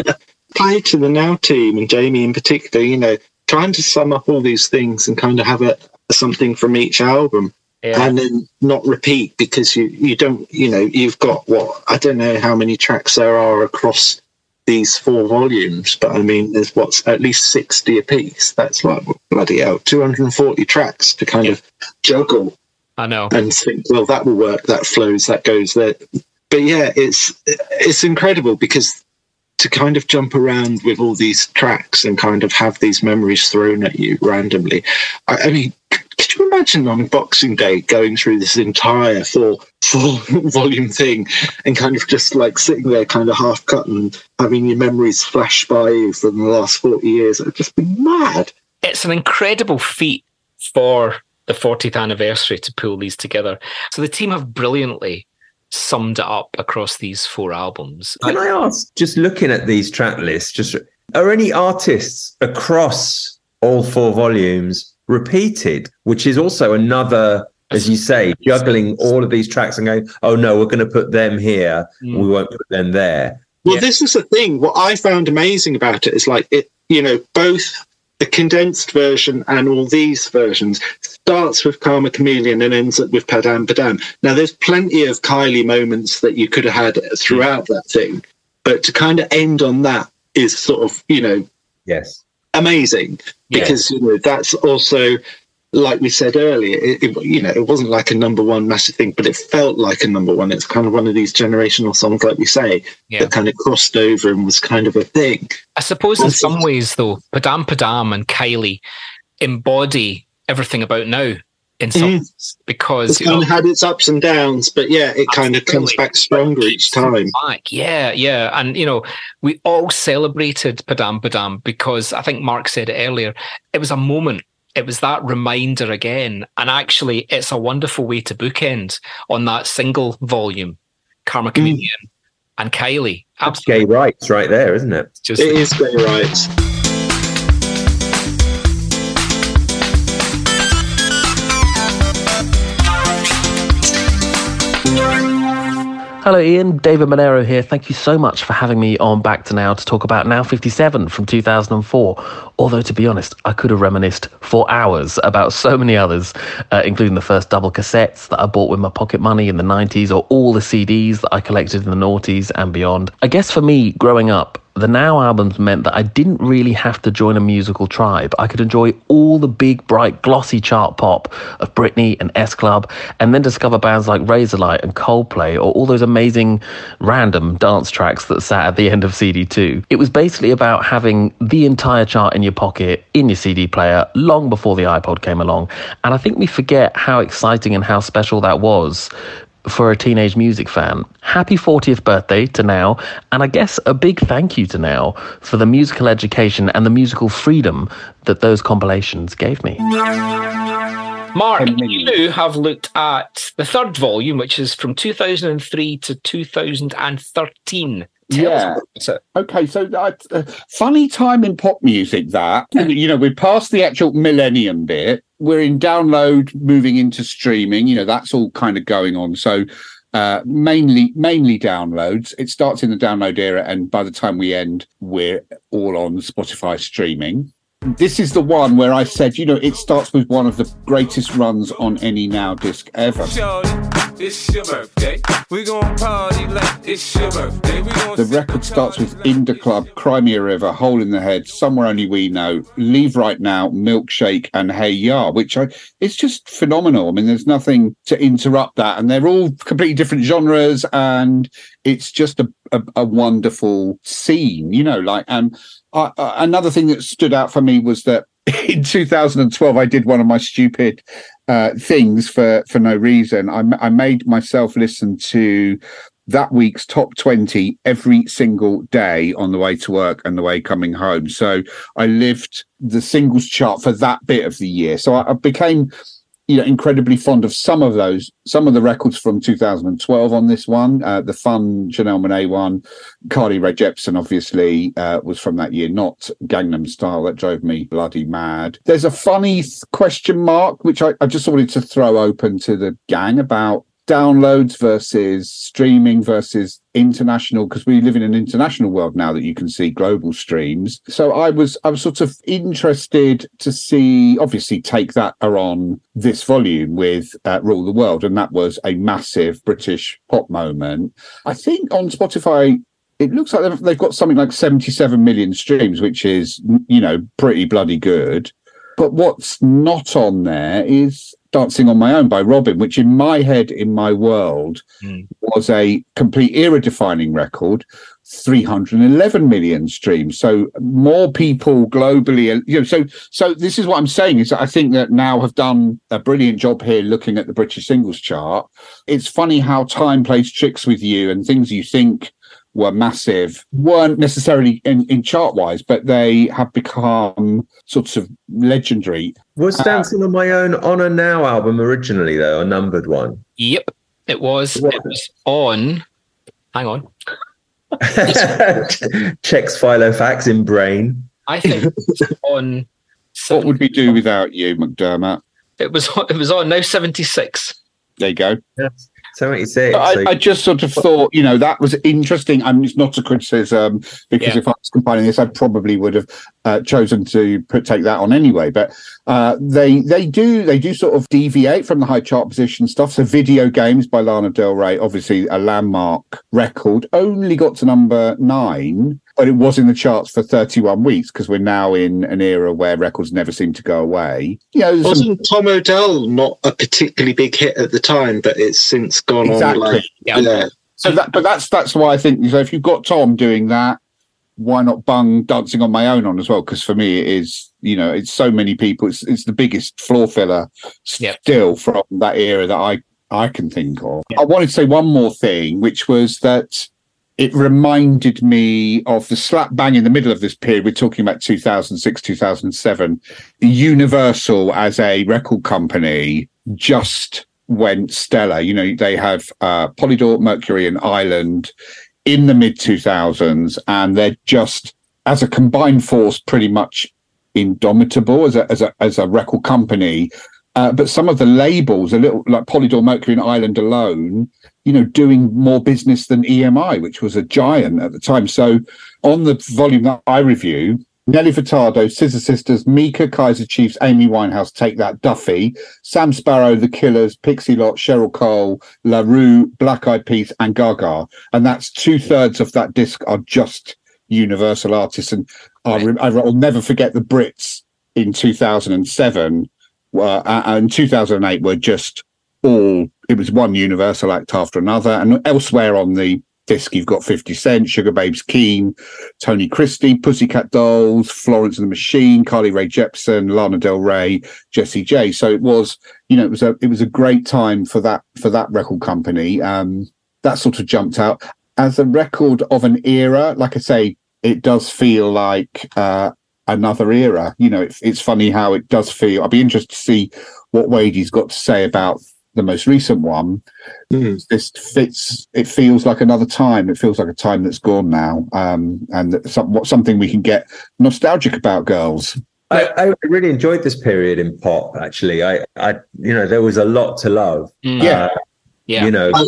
Speaker 1: [laughs]
Speaker 3: play to the Now team and Jamie in particular. You know, trying to sum up all these things and kind of have a something from each album.
Speaker 1: Yeah.
Speaker 3: And then not repeat because you, you don't you know you've got what I don't know how many tracks there are across these four volumes, but I mean there's what's at least sixty a piece. That's like bloody hell, two hundred and forty tracks to kind of juggle
Speaker 1: I know.
Speaker 3: and think, well, that will work. That flows. That goes there. But yeah, it's it's incredible because to kind of jump around with all these tracks and kind of have these memories thrown at you randomly. I, I mean, could you imagine on Boxing Day going through this entire four four [laughs] volume thing and kind of just like sitting there, kind of half cut and having your memories flash by you from the last forty years? I'd just be mad.
Speaker 1: it's an incredible feat for the 40th anniversary to pull these together. So the team have brilliantly summed it up across these four albums.
Speaker 5: Can I ask, just looking at these track lists, just are any artists across all four volumes repeated, which is also another, as you say, juggling all of these tracks and going, oh no, we're going to put them here, mm. we won't put them there.
Speaker 3: Well, this is the thing. What I found amazing about it is like it, you know, both the condensed version and all these versions starts with Karma Chameleon and ends up with Padam Padam. Now, there's plenty of Kylie moments that you could have had throughout that thing, but to kind of end on that is sort of, you know,
Speaker 5: yes,
Speaker 3: amazing because you know that's also like we said earlier, it, it, you know, it wasn't like a number one massive thing, but it felt like a number one. It's kind of one of these generational songs, like we say,
Speaker 1: Yeah.
Speaker 3: that kind of crossed over and was kind of a thing.
Speaker 1: I suppose in some ways, though, Padam Padam and Kylie embody everything about now in some
Speaker 3: Mm.
Speaker 1: ways because
Speaker 3: It's kind
Speaker 1: know,
Speaker 3: of had its ups and downs, but yeah, it kind of comes back stronger each time.
Speaker 1: back. Yeah, yeah. And, you know, we all celebrated Padam Padam because I think Mark said it earlier. It was a moment. It was that reminder again. And actually, it's a wonderful way to bookend on that single volume, Karma Chameleon and Kylie.
Speaker 5: That's gay rights right there, isn't it?
Speaker 1: Just
Speaker 3: It is gay rights.
Speaker 11: Hello, Ian. David Monero here. Thank you so much for having me on Back to Now to talk about Now 57 from 2004. Although, to be honest, I could have reminisced for hours about so many others, uh, including the first double cassettes that I bought with my pocket money in the 90s or all the CDs that I collected in the noughties and beyond. I guess for me, growing up, the Now albums meant that I didn't really have to join a musical tribe. I could enjoy all the big, bright, glossy chart pop of Britney and S Club, and then discover bands like Razorlight and Coldplay, or all those amazing random dance tracks that sat at the end of CD2. It was basically about having the entire chart in your pocket, in your CD player, long before the iPod came along. And I think we forget how exciting and how special that was for a teenage music fan. Happy 40th birthday to Now, and I guess a big thank you to Now for the musical education and the musical freedom that those compilations gave me.
Speaker 1: Mark, you have looked at the third volume, which is from 2003 to 2013.
Speaker 4: Yeah. Okay, so uh, funny time in pop music that you know we're past the actual millennium bit. We're in download, moving into streaming. You know that's all kind of going on. So uh, mainly mainly downloads. It starts in the download era, and by the time we end, we're all on Spotify streaming. This is the one where I said, you know, it starts with one of the greatest runs on any now disc ever.
Speaker 12: It's your birthday. We gon' party like it's your birthday.
Speaker 4: The record starts with Inda Club, Cry Me a River, Hole in the Head, Somewhere Only We Know, Leave Right Now, Milkshake, and Hey Ya, which I it's just phenomenal. I mean, there's nothing to interrupt that, and they're all completely different genres, and it's just a a, a wonderful scene, you know. Like, and uh, uh, another thing that stood out for me was that [laughs] in 2012 I did one of my stupid uh, things for for no reason. I, I made myself listen to that week's top 20 every single day on the way to work and the way coming home. So I lived the singles chart for that bit of the year. So I, I became you know incredibly fond of some of those some of the records from 2012 on this one. Uh, the fun Janelle Monae one Carly Rae Jepsen obviously uh, was from that year not Gangnam Style. That drove me bloody mad. There's a funny th- question mark which I, I just wanted to throw open to the gang about downloads versus streaming versus international because we live in an international world now that you can see global streams. So i was i was sort of interested to see obviously take that are on this volume with uh, rule the world and that was a massive british pop moment. I think on spotify it looks like they've, they've got something like 77 million streams which is you know pretty bloody good. But what's not on there is Dancing on My Own by Robyn, which in my head, in my world, hmm. was a complete era defining record. 311 million streams. So more people globally, you know, so, so this is what I'm saying is that I think that now have done a brilliant job here looking at the British singles chart. It's funny how time plays tricks with you and things you think were massive weren't necessarily in, in chart wise, but they have become sorts of legendary.
Speaker 5: Was uh, Dancing on My Own on a Now album originally, though, a numbered one?
Speaker 1: Yep, it was. It was on. Hang on. [laughs]
Speaker 5: Checks Filofax in brain.
Speaker 1: I think it on. [laughs]
Speaker 4: What would we do without you, McDermott?
Speaker 1: It was. It was on now seventy six.
Speaker 4: There you go.
Speaker 5: 76.
Speaker 4: But
Speaker 5: so-
Speaker 4: I, I just sort of thought, you know, that was interesting. I mean, it's not a criticism because
Speaker 1: Yeah.
Speaker 4: if I was compiling this, I probably would have uh, chosen to put take that on anyway. But uh, they they do they do sort of deviate from the high chart position stuff. So, video games by Lana Del Rey, obviously a landmark record, only got to number nine. But it was in the charts for 31 weeks because we're now in an era where records never seem to go away. You know,
Speaker 3: Wasn't Tom Odell not a particularly big hit at the time, but it's since gone
Speaker 4: Exactly.
Speaker 3: on like
Speaker 1: Yeah. yeah.
Speaker 4: So that, but that's that's why I think. So if you've got Tom doing that, why not bung dancing on my own on as well? Because for me, it is you know it's so many people. It's it's the biggest floor filler
Speaker 1: Yep.
Speaker 4: still from that era that I I can think of. I wanted to say one more thing, which was that it reminded me of the slap bang in the middle of this period. We're talking about 2006, 2007. Universal as a record company just went stellar. You know, they have uh, Polydor, Mercury, and Island in the mid 2000s, and they're just, as a combined force, pretty much indomitable as a, as a, as a record company. Uh, but some of the labels, a little like Polydor, Mercury, and Island alone, you know, doing more business than EMI, which was a giant at the time. So on the volume that I review, Nelly Furtado, Scissor Sisters, Mika, Kaiser Chiefs, Amy Winehouse, Take That, Duffy, Sam Sparro, The Killers, Pixie Lott, Cheryl Cole, La Roux, Black Eyed Peas, and Gaga. And that's two thirds of that disc are just Universal artists. And I I will never forget the Brits in 2007 were, uh, and 2008 were just all, it was one Universal act after another. And elsewhere on the disc, you've got 50 Cent, Sugar Babes Keane, Tony Christie, Pussycat Dolls, Florence and the Machine, Carly Rae Jepsen, Lana Del Rey, Jessie J. So it was, you know, it was a it was a great time for that for that record company. Um, that sort of jumped out as a record of an era. Like I say, it does feel like uh, another era. You know, it's it's funny how it does feel. I'd be interested to see what Wadey's got to say about the most recent one. This fits. It feels like another time. It feels like a time that's gone now, um, and some, what something we can get nostalgic about, girls.
Speaker 5: I, I really enjoyed this period in pop. Actually, I, I, you know, there was a lot to love.
Speaker 1: Mm.
Speaker 4: Yeah.
Speaker 5: Uh,
Speaker 1: Yeah.
Speaker 5: you know,
Speaker 3: I,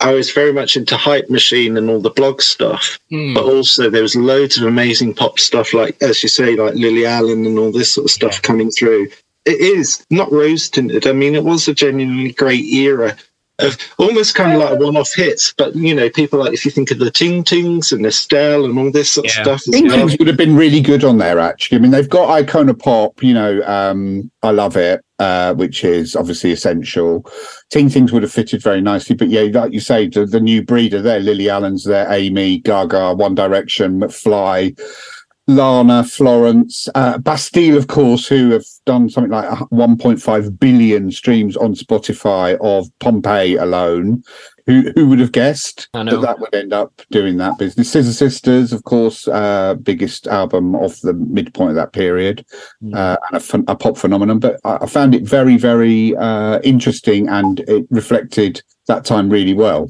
Speaker 3: I was very much into Hype Machine and all the blog stuff,
Speaker 1: Mm.
Speaker 3: but also there was loads of amazing pop stuff, like as you say, like Lily Allen and all this sort of stuff coming through. It is not rose tinted. I mean, it was a genuinely great era of almost kind of like one-off hits. But you know, people like if you think of the Ting Tings and Estelle and all this sort
Speaker 1: Yeah.
Speaker 3: of stuff. as
Speaker 4: Think
Speaker 3: well.
Speaker 4: things would have been really good on there. Actually, I mean, they've got Icona Pop. You know, um, I love it, uh, which is obviously essential. Teen Things would have fitted very nicely, but yeah, like you say, the, the new breeder there, Lily Allen's there, Amy, Gaga, One Direction, McFly. Lana, Florence, uh, Bastille, of course, who have done something like 1.5 billion streams on Spotify of Pompeii alone. Who who would have guessed that that would end up doing that business? Scissor Sisters, of course, uh, biggest album of the midpoint of that period, uh, and a, a pop phenomenon. But I, I found it very, very uh, interesting, and it reflected that time really well.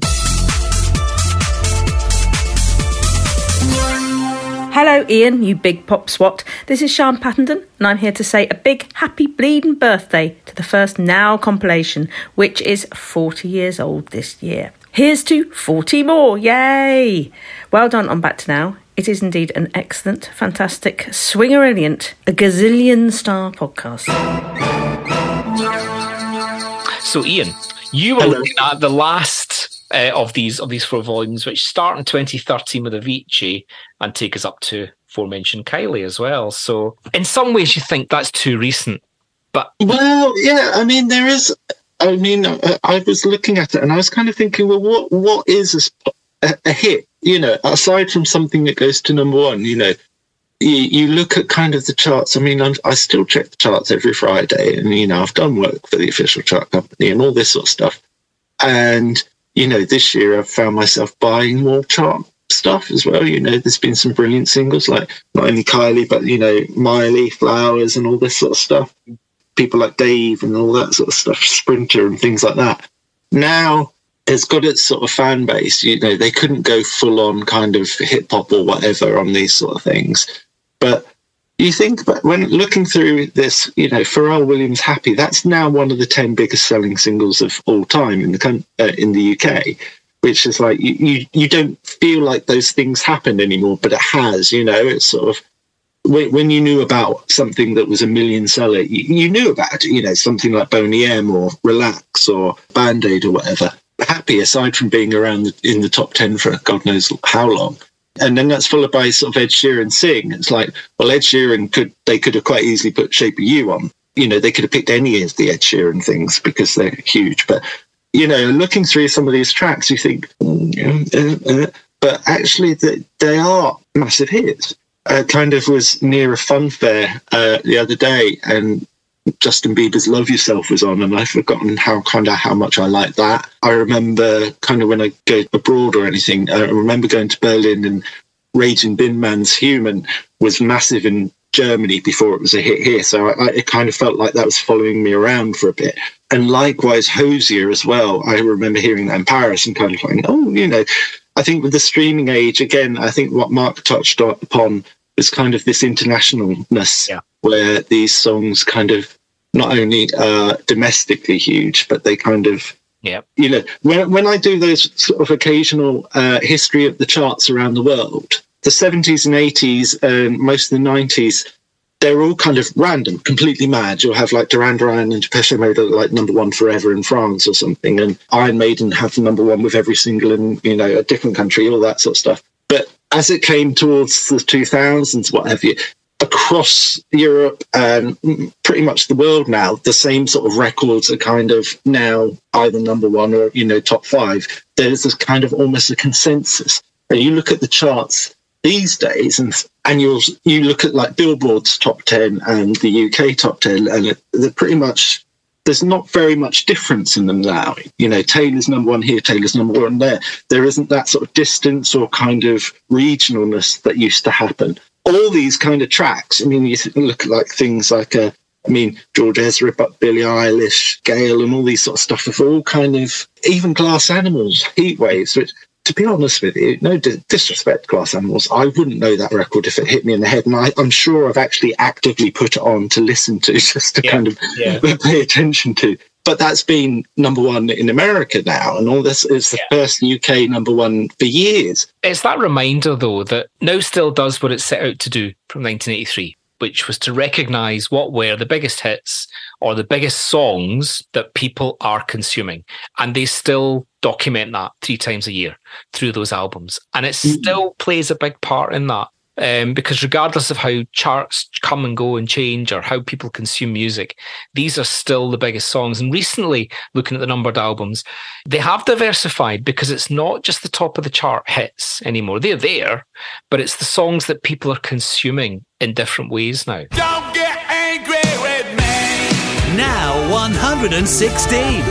Speaker 13: Hello, Ian, you big pop swat. This is Sean Pattenden, and I'm here to say a big happy bleeding birthday to the first Now compilation, which is 40 years old this year. Here's to 40 more, yay! Well done on Back to Now. It is indeed an excellent, fantastic, swingerilliant, a gazillion star podcast.
Speaker 1: So, Ian, you were
Speaker 3: Hello.
Speaker 1: looking at the last uh, of these of these four volumes, which start in 2013 with Avicii and take us up to aforementioned Kylie as well. So, in some ways, you think that's too recent, but
Speaker 3: Well, yeah, I mean, there is. I mean, uh, I was looking at it and I was kind of thinking, well, what what is a, a, hit? You know, aside from something that goes to number one, you know, you, you look at kind of the charts. I mean, I'm, I still check the charts every Friday, and you know, I've done work for the official chart company and all this sort of stuff. And you know, this year I've found myself buying more chart stuff as well. You know, there's been some brilliant singles like not only Kylie, but you know, Miley, Flowers, and all this sort of stuff people like Dave and all that sort of stuff, [laughs] Sprinter and things like that. Now it's got its sort of fan base. You know, they couldn't go full on kind of hip hop or whatever on these sort of things. But you think about when looking through this, you know, Pharrell Williams "Happy." That's now one of the ten biggest selling singles of all time in the uh, in the UK. Which is like you, you you don't feel like those things happened anymore, but it has. You know, it's sort of when, when you knew about something that was a million seller, you, you knew about it. You know, something like Boney M or Relax or Band Aid or whatever. Happy, aside from being around in the top ten for God knows how long, and then that's followed by sort of Ed Sheeran sing. It's like, well, Ed Sheeran could they could have quite easily put Shape of You on. You know, they could have picked any of the Ed Sheeran things because they're huge. But you know, looking through some of these tracks, you think, mm, uh, uh, but actually, the, they are massive hits. I kind of was near a fun fair uh, the other day, and Justin Bieber's "Love Yourself" was on, and I've forgotten how kind of how much I like that. I remember kind of when I go abroad or anything, I remember going to Berlin and Rag'n'Bone Man's "Human" was massive in Germany before it was a hit here. So I, it kind of felt like that was following me around for a bit. And likewise, Hozier as well. I remember hearing that in Paris and kind of like, oh, you know, I think with the streaming age, again, I think what Mark touched upon was kind of this internationalness
Speaker 1: Yeah.
Speaker 3: where these songs kind of not only are domestically huge, but they kind of
Speaker 1: Yeah.
Speaker 3: you know, when when I do those sort of occasional uh, history of the charts around the world, the seventies and eighties and most of the nineties, they're all kind of random, completely mad. You'll have like Duran Duran and Depeche Mode are like number one forever in France or something, and Iron Maiden have number one with every single in you know a different country, all that sort of stuff. But as it came towards the two thousands, what have you, across Europe and pretty much the world now, the same sort of records are kind of now either number one or, you know, top five. There's this kind of almost a consensus. And you look at the charts these days and and you'll you look at like Billboard's top 10 and the UK top 10 and it, they're pretty much there's not very much difference in them now. You know, Taylor's number one here, Taylor's number one there. There isn't that sort of distance or kind of regionalness that used to happen. All these kind of tracks, I mean, you look at like things like, uh, I mean, George Ezra, but Billie Eilish, Gail, and all these sort of stuff have all kind of, even Glass Animals, Heat Waves, which, to be honest with you, no di- disrespect to Glass Animals, I wouldn't know that record if it hit me in the head. And I, I'm sure I've actually actively put it on to listen to, [laughs] just to kind of
Speaker 1: yeah. [laughs]
Speaker 3: pay attention to. But that's been number one in America now, and all this is the first UK number one for years.
Speaker 1: It's that reminder, though, that Now Still does what it set out to do from 1983, which was to recognize what were the biggest hits or the biggest songs that people are consuming. And they still document that three times a year through those albums. And it mm-hmm. still plays a big part in that. Um, because regardless of how charts come and go and change or how people consume music, these are still the biggest songs. And recently, looking at the numbered albums, they have diversified because it's not just the top of the chart hits anymore. They're there, but it's the songs that people are consuming in different ways now. Don't get angry with me.
Speaker 7: Now 116.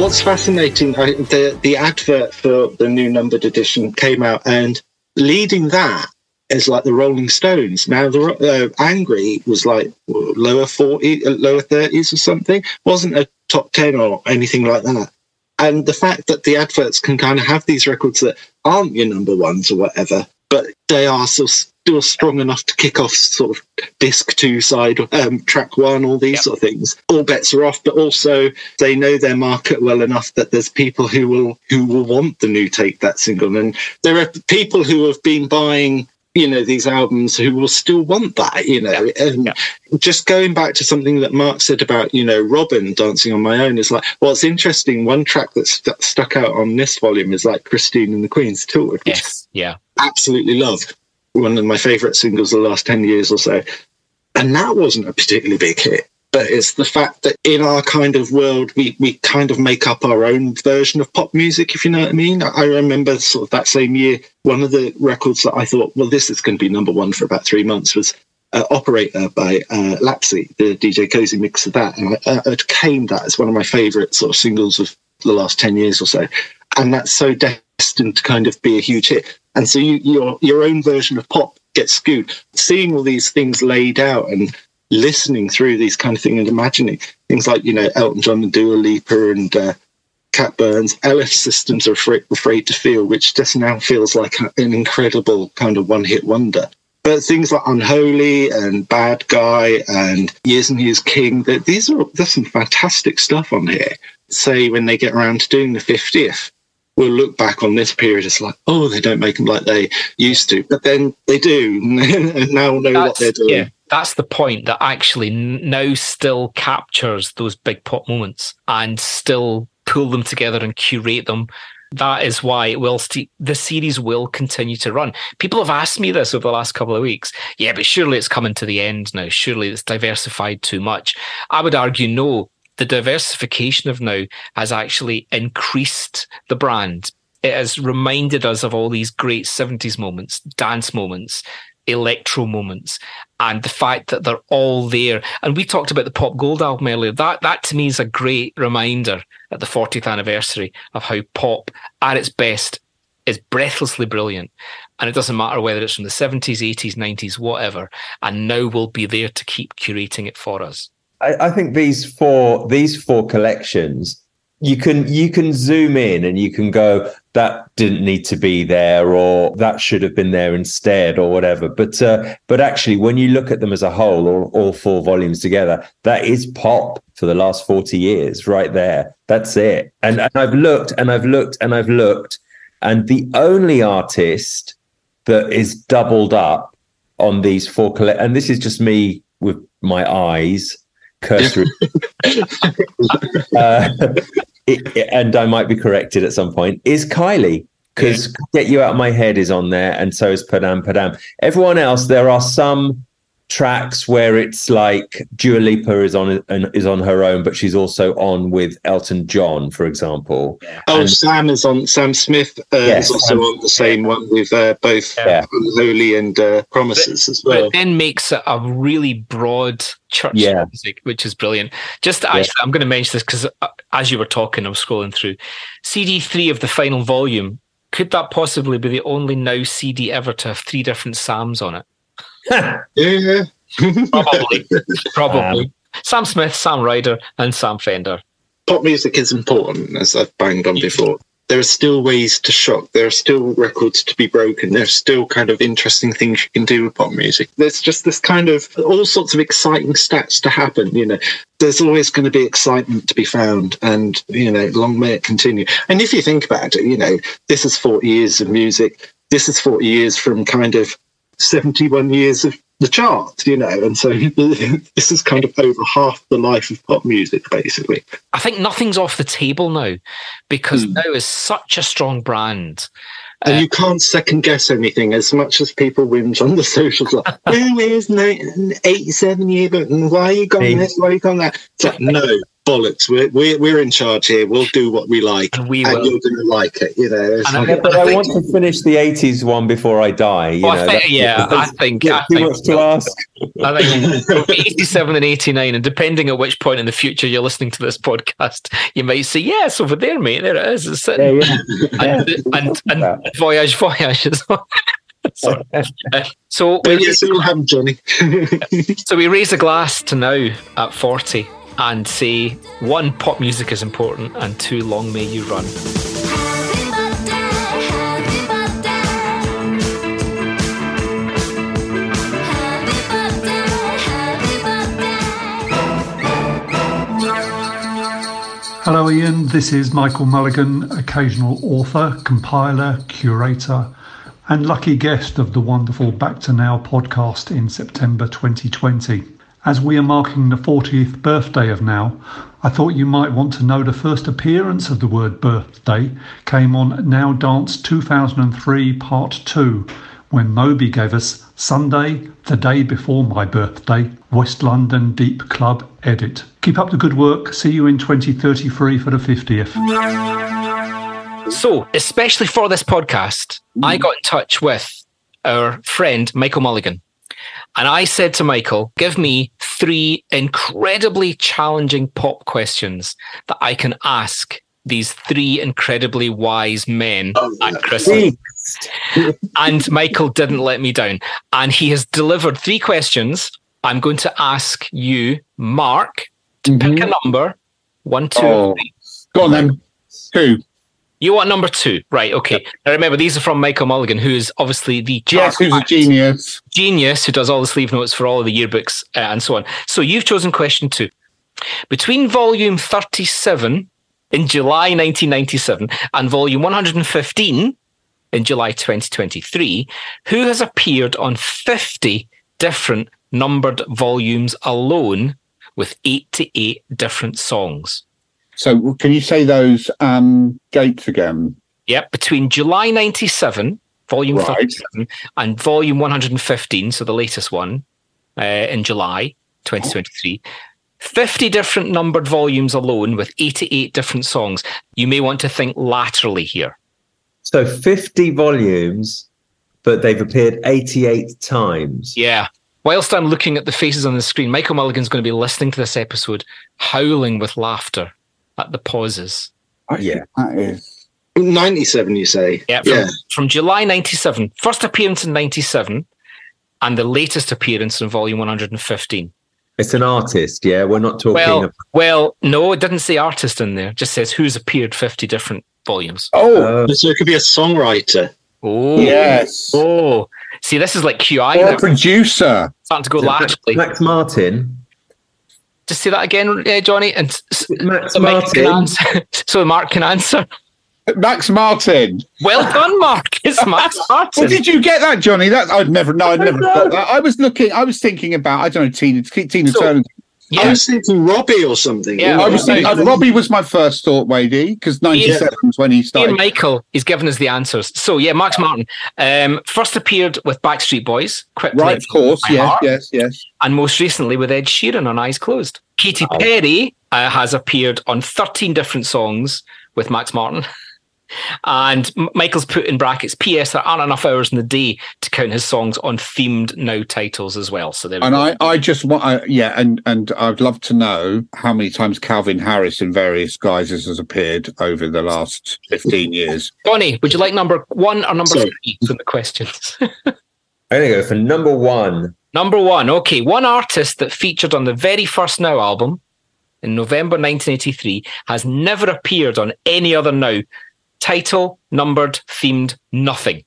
Speaker 3: What's fascinating, the the advert for the new numbered edition came out, and leading that is like the Rolling Stones. Now, the uh, Angry was like lower forty, uh, lower thirties or something. wasn't a top ten or anything like that. And the fact that the adverts can kind of have these records that aren't your number ones or whatever, but they are still still strong enough to kick off sort of disc two side, um, track one, all these sort of things. All bets are off, but also they know their market well enough that there's people who will who will want the new Take That single, and there are people who have been buying. You know these albums who will still want that. You know, and just going back to something that Mark said about you know Robyn dancing on my own is like. Well, it's interesting. One track that st- stuck out on this volume is like Christine and the Queens which
Speaker 1: Yes. Yeah.
Speaker 3: absolutely loved. One of my favourite singles of the last 10 years or so. And that wasn't a particularly big hit. But it's the fact that in our kind of world, we, we kind of make up our own version of pop music, if you know what I mean. I remember sort of that same year, one of the records that I thought, well, this is going to be number one for about three months was uh, Operator by uh, Lapsley, the DJ Koze mix of that. And I, I claimed that as one of my favourite sort of singles of the last 10 years or so. And that's so destined to kind of be a huge hit. And so you, your your own version of pop gets skewed. Seeing all these things laid out and listening through these kind of things and imagining things like you know Elton John and Dua Lipa and uh, Cat Burns, LF Systems are afraid, afraid to feel, which just now feels like an incredible kind of one hit wonder. But things like Unholy and Bad Guy and Years and Years King, that these are there's some fantastic stuff on here. Say when they get around to doing the 50th, we'll look back on this period as like, oh, they don't make them like they used to, but then they do, [laughs] and now know what they're doing.
Speaker 1: Yeah, that's the point that actually now still captures those big pop moments and still pull them together and curate them. That is why it will st- the series will continue to run. People have asked me this over the last couple of weeks. Yeah, but surely it's coming to the end now. Surely it's diversified too much. I would argue no. The diversification of now has actually increased the brand. It has reminded us of all these great 70s moments, dance moments, electro moments and the fact that they're all there. And we talked about the Pop Gold album earlier. That that to me is a great reminder at the 40th anniversary of how pop at its best is breathlessly brilliant. And it doesn't matter whether it's from the 70s, 80s, 90s, whatever. And now we'll be there to keep curating it for us.
Speaker 5: I, I think these four these four collections you can you can zoom in and you can go that didn't need to be there or that should have been there instead or whatever. But uh, but actually when you look at them as a whole all, all four volumes together that is pop for the last 40 years right there. That's it. And, and i've looked and i've looked and i've looked and the only artist that is doubled up on these four collect and this is just me with my eyes cursory [laughs] uh, it, and I might be corrected at some point, is Kylie. Because Get You Out of My Head is on there, and so is Padam Padam. Everyone else, there are some tracks where it's like Dua Lipa is on is on her own, but she's also on with Elton John, for example.
Speaker 3: Oh,
Speaker 5: And-
Speaker 3: Sam is on. Sam Smith uh,
Speaker 5: Yes,
Speaker 3: is also
Speaker 5: Sam-
Speaker 3: on the same one with uh, both
Speaker 5: Yeah.
Speaker 3: Unholy and uh, Promises as well.
Speaker 1: But then makes it a really broad church
Speaker 3: Yeah.
Speaker 1: music, which is brilliant. Just actually, I'm going to mention this because as you were talking, I was scrolling through CD three of the final volume. Could that possibly be the only now CD ever to have three different Sams on it?
Speaker 3: Yeah, [laughs]
Speaker 1: probably, probably.
Speaker 3: Um,
Speaker 1: Sam Smith, Sam Ryder, and Sam Fender.
Speaker 3: Pop music is important, as I've banged on before. There are still ways to shock. There are still records to be broken. There's still kind of interesting things you can do with pop music. There's just this kind of all sorts of exciting stats to happen. You know, there's always going to be excitement to be found, and you know, long may it continue. And if you think about it, you know, this is 40 years of music. This is 40 years from kind of 71 years of the chart, you know, and so [laughs] this is kind of over half the life of pop music, basically.
Speaker 1: I think nothing's off the table now because
Speaker 3: Hmm.
Speaker 1: now is such a strong brand.
Speaker 3: And you can't second guess anything as much as people whinge on the socials. Like, [laughs] "Oh, where's the 87 year? And why are you gone this? Why are you gone that? It's like, no, bollocks. We're, we're, we're in charge here. We'll do what we like. And,
Speaker 1: we
Speaker 3: you're going to like it. You know, It's
Speaker 5: Yeah,
Speaker 3: like-
Speaker 5: but I, want to finish the 80s one before I die. You
Speaker 1: Oh, I think- yeah, I
Speaker 5: that's
Speaker 1: think-
Speaker 5: too
Speaker 1: I think
Speaker 5: much to ask.
Speaker 1: I think [laughs] 87 and 89, and depending at which point in the future you're listening to this podcast, you might say, Yes, over there, mate. There it is. It's sitting.
Speaker 5: Yeah, [laughs]
Speaker 1: And, and, and voyage, voyage as well. [laughs] Sorry. Uh, so
Speaker 3: Oh, yes, it'll happen, Johnny.
Speaker 1: so we raise a glass to now at 40 and say one, pop music is important, and two, long may you run.
Speaker 14: Hello, Ian. This is Michael Mulligan, occasional author, compiler, curator, and lucky guest of the wonderful Back to Now podcast in September 2020. As we are marking the 40th birthday of Now, I thought you might want to know the first appearance of the word birthday came on Now Dance 2003 Part 2 when Moby gave us Sunday, the day before my birthday, West London Deep Club edit. Keep up the good work. See you in 2033 for the 50th.
Speaker 1: So, especially for this podcast, I got in touch with our friend Michael Mulligan. And I said to Michael, give me three incredibly challenging pop questions that I can ask these three incredibly wise men oh, at Christmas. and Michael didn't let me down. And he has delivered three questions. I'm going to ask you, Mark, to pick mm-hmm. a number one, two,
Speaker 4: Oh.
Speaker 1: three.
Speaker 4: Go on then. Who?
Speaker 1: You want number two, right? Okay. Now remember, these are from Michael Mulligan, who is obviously the
Speaker 4: Yes, who's a genius.
Speaker 1: genius who does all the sleeve notes for all of the yearbooks uh, and so on. So you've chosen question two. Between volume 37 in July 1997 and volume 115 in July 2023, who has appeared on 50 different numbered volumes alone with 88 different songs?
Speaker 4: So can you say those um, dates again?
Speaker 1: Yep, between July 97, volume
Speaker 4: Right.
Speaker 1: 37, and volume 115, so the latest one, uh, in July 2023. 50 different numbered volumes alone with 88 different songs. You may want to think laterally here.
Speaker 5: So 50 volumes, but they've appeared 88 times.
Speaker 1: Yeah. Whilst I'm looking at the faces on the screen, Michael Mulligan's going to be listening to this episode, howling with laughter at the pauses.
Speaker 5: Yeah.
Speaker 4: That is.
Speaker 3: 97, you say?
Speaker 1: Yeah, from,
Speaker 3: Yeah.
Speaker 1: from July 97, first appearance in 97, and the latest appearance in volume 115.
Speaker 5: It's an artist, yeah. We're not talking
Speaker 1: Well,
Speaker 5: about
Speaker 1: well, no, it didn't say artist in there. It just says who's appeared 50 different volumes.
Speaker 4: Oh, oh,
Speaker 3: so it could be a songwriter.
Speaker 1: Oh,
Speaker 4: Yes.
Speaker 1: Oh, see, this is like QI.
Speaker 4: or
Speaker 1: now.
Speaker 4: a producer.
Speaker 1: Starting to go
Speaker 5: Max,
Speaker 1: laterally.
Speaker 5: Max Martin.
Speaker 1: Just say that again, uh, Johnny. And s-
Speaker 5: Max
Speaker 1: so,
Speaker 5: Martin.
Speaker 1: answer. [laughs] so Mark can answer.
Speaker 4: Max Martin.
Speaker 1: Well done, Mark. It's [laughs] Max Martin.
Speaker 4: Well, did you get that, Johnny? That I'd never. No, I'd never got that. I was looking. I was thinking about. I don't know. Tina. Tina
Speaker 1: So-
Speaker 4: Turner.
Speaker 3: I was thinking Robbie or something.
Speaker 1: Yeah,
Speaker 4: I was thinking. uh, Robbie was my first thought, Wadey, because '97 was when he started.
Speaker 1: Ian
Speaker 4: started.
Speaker 1: Michael is giving us the answers. So yeah, Max Martin um, first appeared with Backstreet Boys, Quit
Speaker 4: Right, of course. Yes,
Speaker 1: Heart,
Speaker 4: yes, yes.
Speaker 1: and most recently with Ed Sheeran on Eyes Closed. Katy Perry uh, has appeared on 13 different songs with Max Martin. [laughs] And Michael's put in brackets, P.S. There aren't enough hours in the day to count his songs on themed now titles as well. So there we
Speaker 4: And
Speaker 1: go.
Speaker 4: I, I just want, I, yeah, and and I'd love to know how many times Calvin Harris in various guises has appeared over the last 15 years. [laughs]
Speaker 1: Johnny, would you like number one or number
Speaker 3: Sorry.
Speaker 1: three from the questions?
Speaker 5: I'm going to go for number one.
Speaker 1: Number one, okay, one artist that featured on the very first Now album in November 1983 has never appeared on any other Now. Title, numbered, themed, nothing.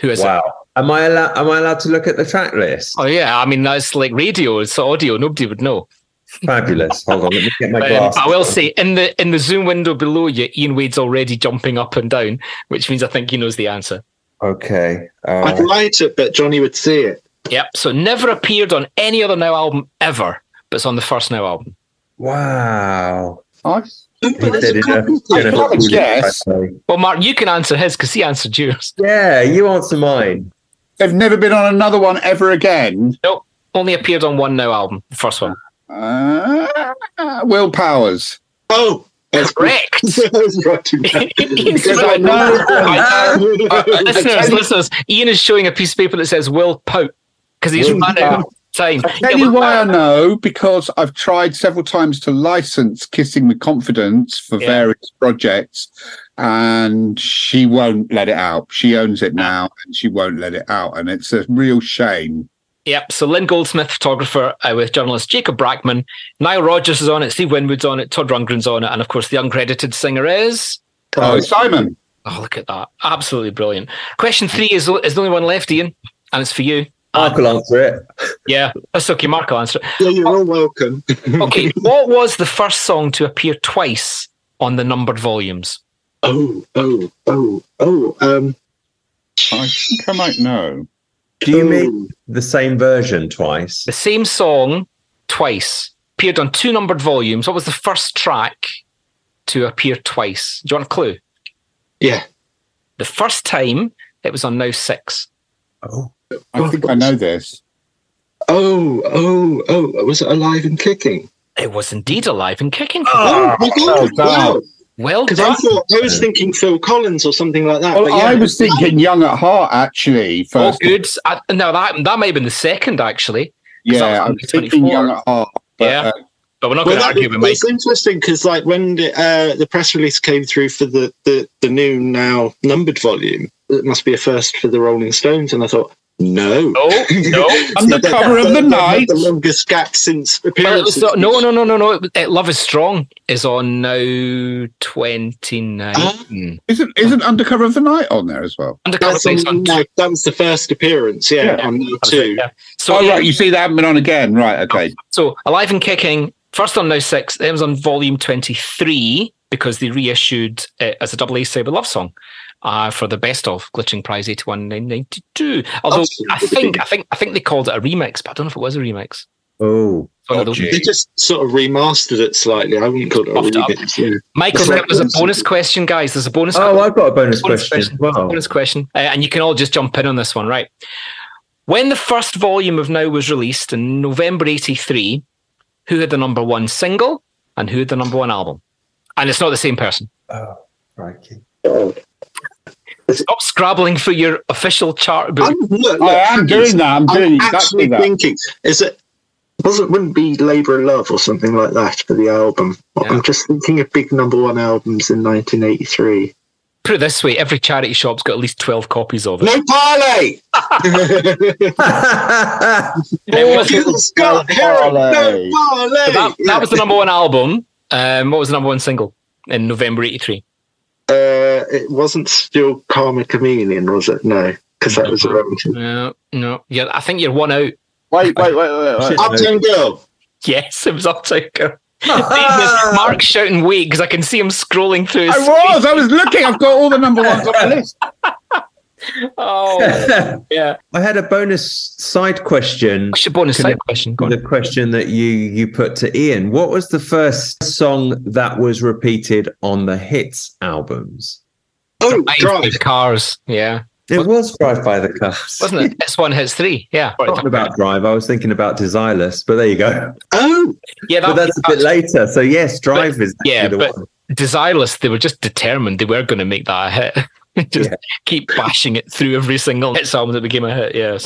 Speaker 1: Who is it?
Speaker 5: Wow. Am I allowed? Am I allowed to look at the track list?
Speaker 1: Oh yeah, I mean that's like radio, it's audio, nobody would know.
Speaker 5: Fabulous. Hold on, let me get my
Speaker 1: Um,
Speaker 5: glasses.
Speaker 1: I will say in the in the Zoom window below you, Ian Wade's already jumping up and down, which means I think he knows the answer.
Speaker 5: Okay.
Speaker 3: I'd
Speaker 5: Uh,
Speaker 3: write it, but Johnny would see it.
Speaker 1: Yep. So never appeared on any other Now album ever, but it's on the first Now album.
Speaker 5: wow.
Speaker 4: I,
Speaker 5: He said a- in a-
Speaker 4: have a guess.
Speaker 1: Well, Mark, you can answer his because he answered yours.
Speaker 5: Yeah, you answer mine.
Speaker 4: they've never been on another one ever again.
Speaker 1: Nope. Only appeared on one Now album, the first one.
Speaker 4: Uh, Will Powers.
Speaker 3: Oh, that's
Speaker 1: Correct. [laughs] [laughs]
Speaker 3: I was writing that.
Speaker 1: Ian's [laughs]
Speaker 4: Because I
Speaker 1: showing-
Speaker 4: know-
Speaker 1: Uh, listeners, listeners, Ian is showing a piece of paper that says Will Pout because he's
Speaker 4: Will
Speaker 1: run out of
Speaker 4: Pout.
Speaker 1: time.
Speaker 4: I'll tell
Speaker 1: Yeah,
Speaker 4: you
Speaker 1: Will
Speaker 4: why I know because I've tried several times to license Kissing with Confidence for
Speaker 1: Yeah.
Speaker 4: various projects, and she won't let it out. She owns it now, and she won't let it out, and it's a real shame.
Speaker 1: Yep. So Lynn Goldsmith, photographer, uh, with journalist Jacob Brackman. Nile Rodgers is on it. Steve Winwood's on it. Todd Rundgren's on it. And of course, the uncredited singer is.
Speaker 4: Oh, Simon.
Speaker 1: Oh, look at that. Absolutely brilliant. Question three is, is the only one left, Ian. And it's for you.
Speaker 5: Mark will answer it.
Speaker 1: Yeah. That's okay. Mark will answer it.
Speaker 3: Yeah, you're all welcome.
Speaker 1: Okay. [laughs] what was the first song to appear twice on the numbered volumes?
Speaker 3: Oh, oh, oh, oh. Um,
Speaker 4: I think I might know.
Speaker 5: Do you
Speaker 3: oh.
Speaker 5: mean the same version twice?
Speaker 1: The same song twice appeared on two numbered volumes. What was the first track to appear twice? Do you want a clue?
Speaker 3: Yeah.
Speaker 1: The first time it was on Now Six.
Speaker 5: Oh,
Speaker 4: I think I know this.
Speaker 3: Oh, oh, oh. Was it alive and kicking?
Speaker 1: It was indeed alive and kicking.
Speaker 3: Oh, my God.
Speaker 4: well
Speaker 3: Wow.
Speaker 1: well
Speaker 3: Because I thought I was thinking Phil Collins or something like that.
Speaker 4: Well,
Speaker 3: but yeah.
Speaker 4: I was thinking Young at Heart actually
Speaker 1: Oh, good. I, no, that that might have been the second actually. that
Speaker 4: Yeah,
Speaker 1: was
Speaker 4: I
Speaker 1: on
Speaker 4: was thinking Young at Heart. But,
Speaker 1: Yeah.
Speaker 4: uh,
Speaker 1: But we're not
Speaker 3: Well,
Speaker 1: going to argue with Mike.
Speaker 3: it's interesting because, like, when the, uh, the press release came through for the, the, the new now numbered volume, it must be a first for the Rolling Stones, and I thought, no,
Speaker 1: no, no. [laughs]
Speaker 4: Undercover of the night.
Speaker 3: The longest gap since
Speaker 1: Well, it
Speaker 3: appearances.
Speaker 1: was, no, no, no, no, no. It- Love is Strong is on now twenty nine.
Speaker 4: Isn't isn't Undercover of the Night on there as well?
Speaker 1: Undercover
Speaker 3: That's
Speaker 1: is
Speaker 3: on,
Speaker 1: on
Speaker 3: no, that was the first appearance. Yeah,
Speaker 4: Yeah.
Speaker 3: on now two.
Speaker 1: Yeah. So
Speaker 4: oh
Speaker 1: yeah,
Speaker 4: right, you see that haven't been on again, right? Okay.
Speaker 1: So Alive and Kicking, first on Now Six, then was on volume 23 because they reissued it as a double A side with Love Song. Uh, for the best of Glittering Prize 81992 although
Speaker 3: That's
Speaker 1: i think i think i think they called it a remix but i don't know if it was a remix
Speaker 5: Oh,
Speaker 1: of
Speaker 3: They just sort of remastered it slightly. I wouldn't call it a
Speaker 1: Buffed it up.
Speaker 3: remix. Yeah.
Speaker 1: michael
Speaker 3: It's like-
Speaker 1: there's a bonus question guys there's a bonus
Speaker 5: oh, I've got a bonus question as well.
Speaker 1: bonus question uh, and you can all just jump in on this one right when the first volume of now was released in november 83 who had the number one single and who had the number one album and it's not the same person
Speaker 5: Oh, crikey.
Speaker 1: Stop scrabbling for your official chart book.
Speaker 3: I'm, look,
Speaker 4: I am
Speaker 3: look,
Speaker 4: doing that. I'm doing
Speaker 3: actually
Speaker 4: exactly that.
Speaker 3: thinking, is it wasn't wouldn't be Labour of Love or something like that for the album?
Speaker 1: Yeah.
Speaker 3: I'm just thinking of big number one albums in 1983.
Speaker 1: Put it this way: every charity shop's got at least twelve copies of it.
Speaker 3: No Parlez. [laughs]
Speaker 1: It was-
Speaker 3: Scott Heron, no
Speaker 4: Parlez.
Speaker 3: parlez.
Speaker 1: so that, that was the number one album. Um, what was the number one single in November '83?
Speaker 3: Uh, it wasn't still Karma Chameleon, was it? No, because that was around.
Speaker 1: No, no. Yeah, I think you're one out.
Speaker 4: Wait, wait, wait, wait. wait.
Speaker 3: Uptown Girl.
Speaker 1: Yes, it was Uptown Girl. [laughs] Mark's shouting "wait" because I can see him scrolling through. His
Speaker 4: I was. I was looking. I've got all the number ones on my list. [laughs] [laughs]
Speaker 1: Oh, yeah.
Speaker 5: I had a bonus side question.
Speaker 1: What's your bonus side question? Go on.
Speaker 5: The question that you you put to Ian: What was the first song that was repeated on the hits albums?
Speaker 3: Oh,
Speaker 1: Drive
Speaker 3: Drive.
Speaker 1: the Cars. Yeah,
Speaker 5: It was "Drive by the Cars."
Speaker 1: wasn't it? [laughs] It's one, hits three. Yeah.
Speaker 5: Talking about Drive, I was thinking about Desireless, but there you go.
Speaker 3: Oh,
Speaker 1: Yeah,
Speaker 5: But that's a bit later. So yes, Drive is
Speaker 1: yeah,
Speaker 5: the
Speaker 1: but
Speaker 5: one.
Speaker 1: Desireless, they were just determined they were going to make that a hit. [laughs] just
Speaker 5: Yeah.
Speaker 1: keep bashing it through every single hit song that became a hit. Yes.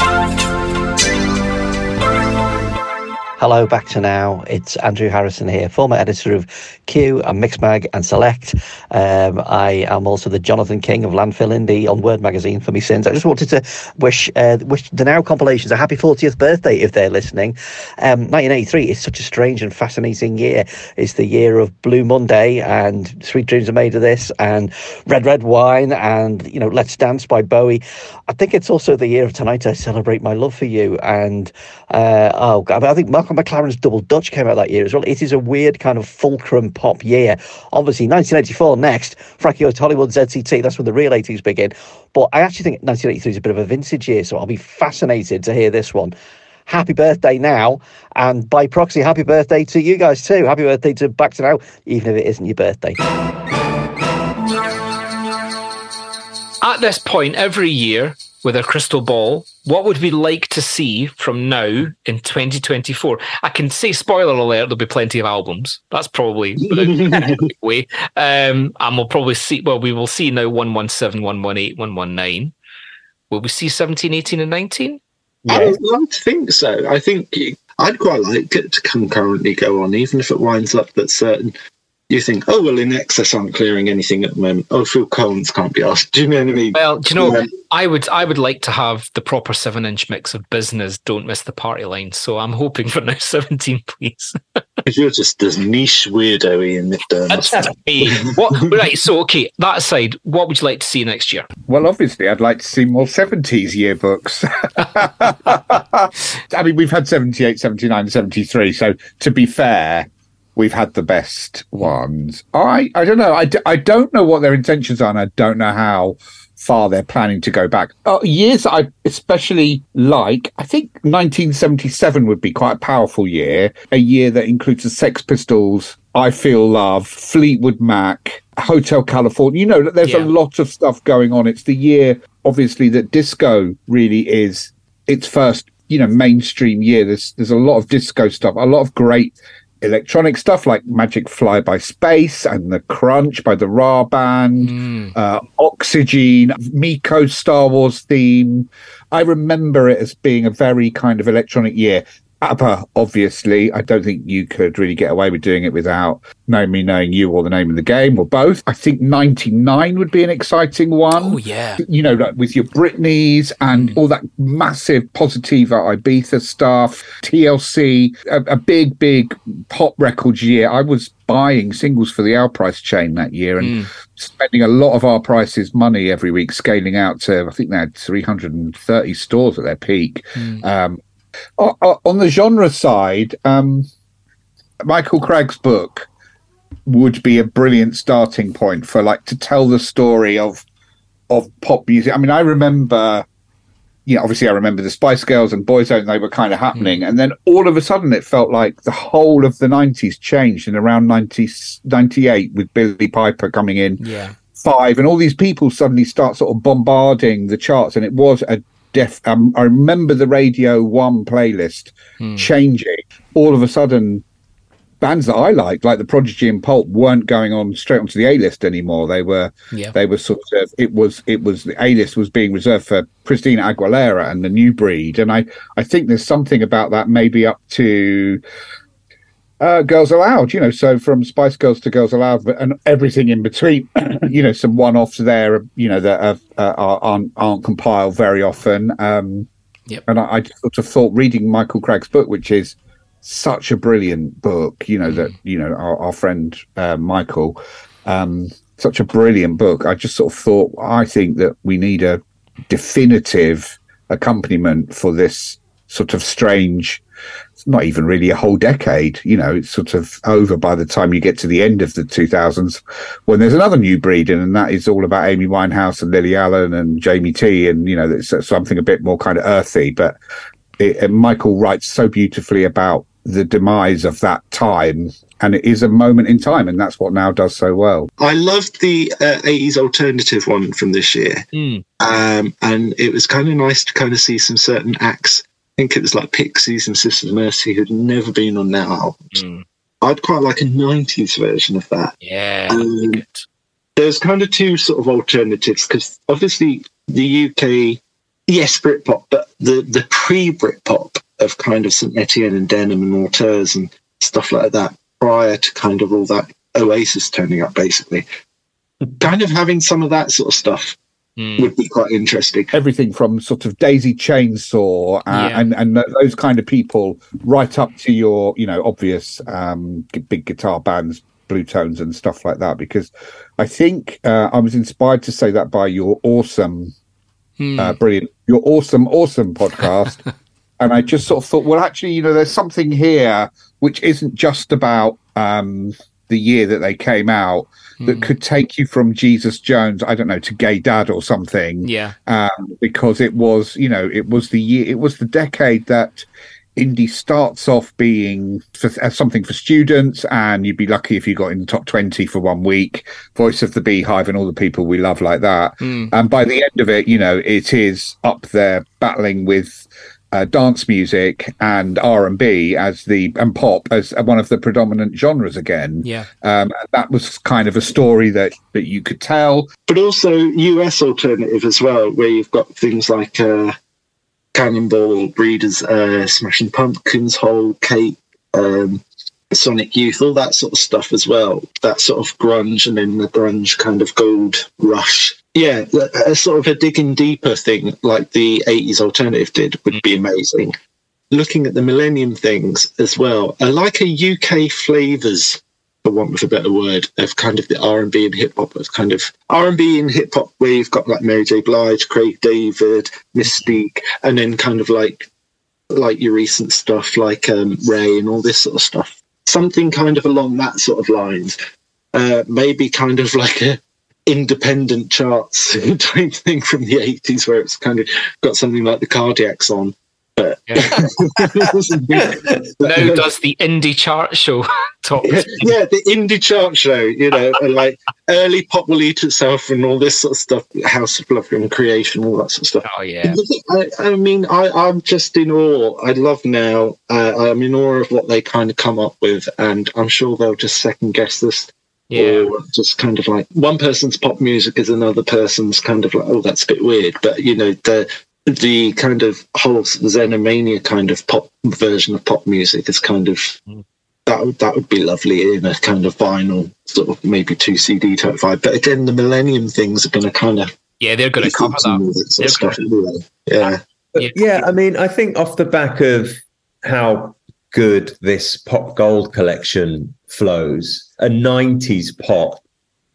Speaker 15: Hello, back to now. It's Andrew Harrison here, former editor of Q and Mixmag and Select. Um, I am also the Jonathan King of Landfill Indie on Word Magazine for me sins. I just wanted to wish uh, wish the Now compilations a happy 40th birthday if they're listening. Um, 1983 is such a strange and fascinating year. It's the year of Blue Monday and Sweet Dreams Are Made of This and Red Red Wine and you know Let's Dance by Bowie. I think it's also the year of Tonight I Celebrate My Love for You and uh, oh God, I think Malcolm McLaren's Double Dutch came out that year as well. It is a weird kind of fulcrum pop year. Obviously, 1984 next, Frankie Hollywood ZTT. That's when the real 80s begin. But I actually think 1983 is a bit of a vintage year, so I'll be fascinated to hear this one. Happy birthday now, and by proxy, happy birthday to you guys too. Happy birthday to Back to Now, even if it isn't your birthday.
Speaker 1: At this point, every year with a crystal ball, what would we like to see from now in 2024? I can say, spoiler alert, there'll be plenty of albums. That's probably [laughs] the way. Um, and we'll probably see, well, we will see now 117, 118, 119. Will we see 17, 18, and 19?
Speaker 3: I would like to think so. I think I'd quite like it to concurrently go on, even if it winds up that certain. You think, oh well, INXS aren't clearing anything at the moment. Oh, Phil Collins can't be asked. Do you know what I mean?
Speaker 1: Well, do you know,
Speaker 3: Yeah.
Speaker 1: I would I would like to have the proper seven inch mix of Bizz Nizz. Don't miss the party line. So I'm hoping for now [laughs] 17, please.
Speaker 3: You're just this niche weirdo, Ian McDermott.
Speaker 1: That's me. What, right. So, okay, that aside, what would you like to see next year?
Speaker 4: Well, obviously, I'd like to see more 70s yearbooks. [laughs] I mean, we've had 78, 79, 73. So, to be fair, we've had the best ones. I, I don't know. I, d- I don't know what their intentions are, and I don't know how far they're planning to go back. Oh, years I especially like, I think 1977 would be quite a powerful year, a year that includes the Sex Pistols, I Feel Love, Fleetwood Mac, Hotel California. You know, there's a lot of stuff going on. It's the year, obviously, that disco really is its first, you know, mainstream year. There's there's a lot of disco stuff, a lot of great electronic stuff like Magic Fly by Space and The Crunch by the Rah Band, uh, Oxygen, Meco Star Wars theme. I remember it as being a very kind of electronic year. ABBA, obviously. I don't think you could really get away with doing it without knowing me knowing you or the name of the game or both. I think 99 would be an exciting one.
Speaker 1: Oh, yeah.
Speaker 4: You know, like with your Britneys and mm. all that massive Positiva Ibiza stuff, TLC, a, a big, big pop records year. I was buying singles for the Our Price chain that year and mm. spending a lot of Our Price's money every week, scaling out to, I think they had 330 stores at their peak. Mm. Um, o- o- on the genre side, um, Michael Cragg's book would be a brilliant starting point for like to tell the story of of pop music. I mean, I remember, you know, obviously I remember the Spice Girls and Boyzone, they were kind of happening. And then all of a sudden it felt like the whole of the 90s changed in around 90, 98 with Billie Piper coming in
Speaker 1: Yeah.
Speaker 4: five, and all these people suddenly start sort of bombarding the charts, and it was a def. Um, I remember the Radio One playlist changing. All of a sudden, bands that I liked, like the Prodigy and Pulp, weren't going on straight onto the A list anymore. They were,
Speaker 1: Yeah.
Speaker 4: they were sort of. It was, it was the A list was being reserved for Christina Aguilera and the New Breed, and I, I think there's something about that. Maybe up to uh, Girls Aloud, you know, so from Spice Girls to Girls Aloud, but and everything in between, [clears throat] you know, some one-offs there, you know, that are, uh, are, aren't, aren't compiled very often. Um,
Speaker 1: Yep.
Speaker 4: And I, I just sort of thought reading Michael Cragg's book, which is such a brilliant book, you know, that, you know, our, our friend uh, Michael, um, such a brilliant book. I just sort of thought, I think that we need a definitive accompaniment for this sort of strange it's not even really a whole decade you know it's sort of over by the time you get to the end of the 2000s when there's another new breed in and that is all about amy winehouse and lily allen and jamie t and you know it's something a bit more kind of earthy but it, and michael writes so beautifully about the demise of that time and it is a moment in time and that's what now does so well
Speaker 3: I loved the uh, 80s alternative one from this year. Um, and it was kind of nice to kind of see some certain acts. I think it was like Pixies and Sisters of Mercy who'd never been on their albums. I'd quite like a 90s version of that.
Speaker 1: Yeah.
Speaker 3: Um, there's kind of two sort of alternatives because obviously the UK, yes, Britpop, but the, the pre Britpop of kind of St. Etienne and Denim and Auteurs and stuff like that prior to kind of all that Oasis turning up, basically. kind of having some of that sort of stuff would be quite interesting.
Speaker 4: everything from sort of Daisy Chainsaw uh,
Speaker 3: Yeah.
Speaker 4: and and those kind of people, right up to your you know obvious um, big guitar bands, Bluetones and stuff like that. Because I think uh, I was inspired to say that by your awesome,
Speaker 1: Hmm.
Speaker 4: uh, brilliant, your awesome, awesome podcast. [laughs] and I just sort of thought, well, actually, you know, there's something here which isn't just about um, the year that they came out. That could take you from Jesus Jones, I don't know, to Gay Dad or something
Speaker 1: Yeah.
Speaker 4: um, because it was, you know, it was the year, it was the decade that indie starts off being for, as something for students, and you'd be lucky if you got in the top twenty for one week. Voice of the Beehive and all the people we love like that,
Speaker 1: Mm.
Speaker 4: and by the end of it, you know, it is up there battling with. Uh, dance music and R and B as the and pop as one of the predominant genres again.
Speaker 1: Yeah.
Speaker 4: Um, that was kind of a story that that you could tell.
Speaker 3: But also US alternative as well, where you've got things like uh, Cannonball, Breeders, uh, Smashing Pumpkins, Hole Cake, um, Sonic Youth, all that sort of stuff as well. That sort of grunge and then the grunge kind of gold rush. Yeah, a, a sort of a digging deeper thing like the 80s alternative did would be amazing. Looking at the Millennium things as well, I like a UK flavours for want of a better word, of kind of the R and B and hip hop of kind of R and B and hip hop, where you've got like Mary J. Blige, Craig David, Mis-Teeq, and then kind of like like your recent stuff like um, Ray and all this sort of stuff. Something kind of along that sort of lines. Uh, maybe kind of [laughs] like a independent charts [laughs] type thing from the eighties, where it's kind of got something like the Cardiacs on. But [laughs]
Speaker 1: now does the indie chart show [laughs] top?
Speaker 3: yeah, the indie chart show, you know, and like early pop will eat itself and all this sort of stuff, House of Love and Creation, all that sort of stuff.
Speaker 1: Oh yeah.
Speaker 3: I, I mean, I, I'm just in awe. I love now. Uh, I'm in awe of what they kind of come up with, and I'm sure they'll just second guess this.
Speaker 1: Yeah.
Speaker 3: Or just kind of like one person's pop music is another person's kind of like, oh, that's a bit weird. But you know, the the kind of whole Xenomania kind of pop version of pop music is kind of mm. that would that would be lovely in a kind of vinyl sort of maybe two CD type vibe. But again, the Millennium things are going to kind of
Speaker 1: Yeah, they're going to cover that.
Speaker 3: sort stuff anyway. Uh, yeah.
Speaker 5: yeah. I mean, I think off the back of how good this pop gold collection flows, a 90s pop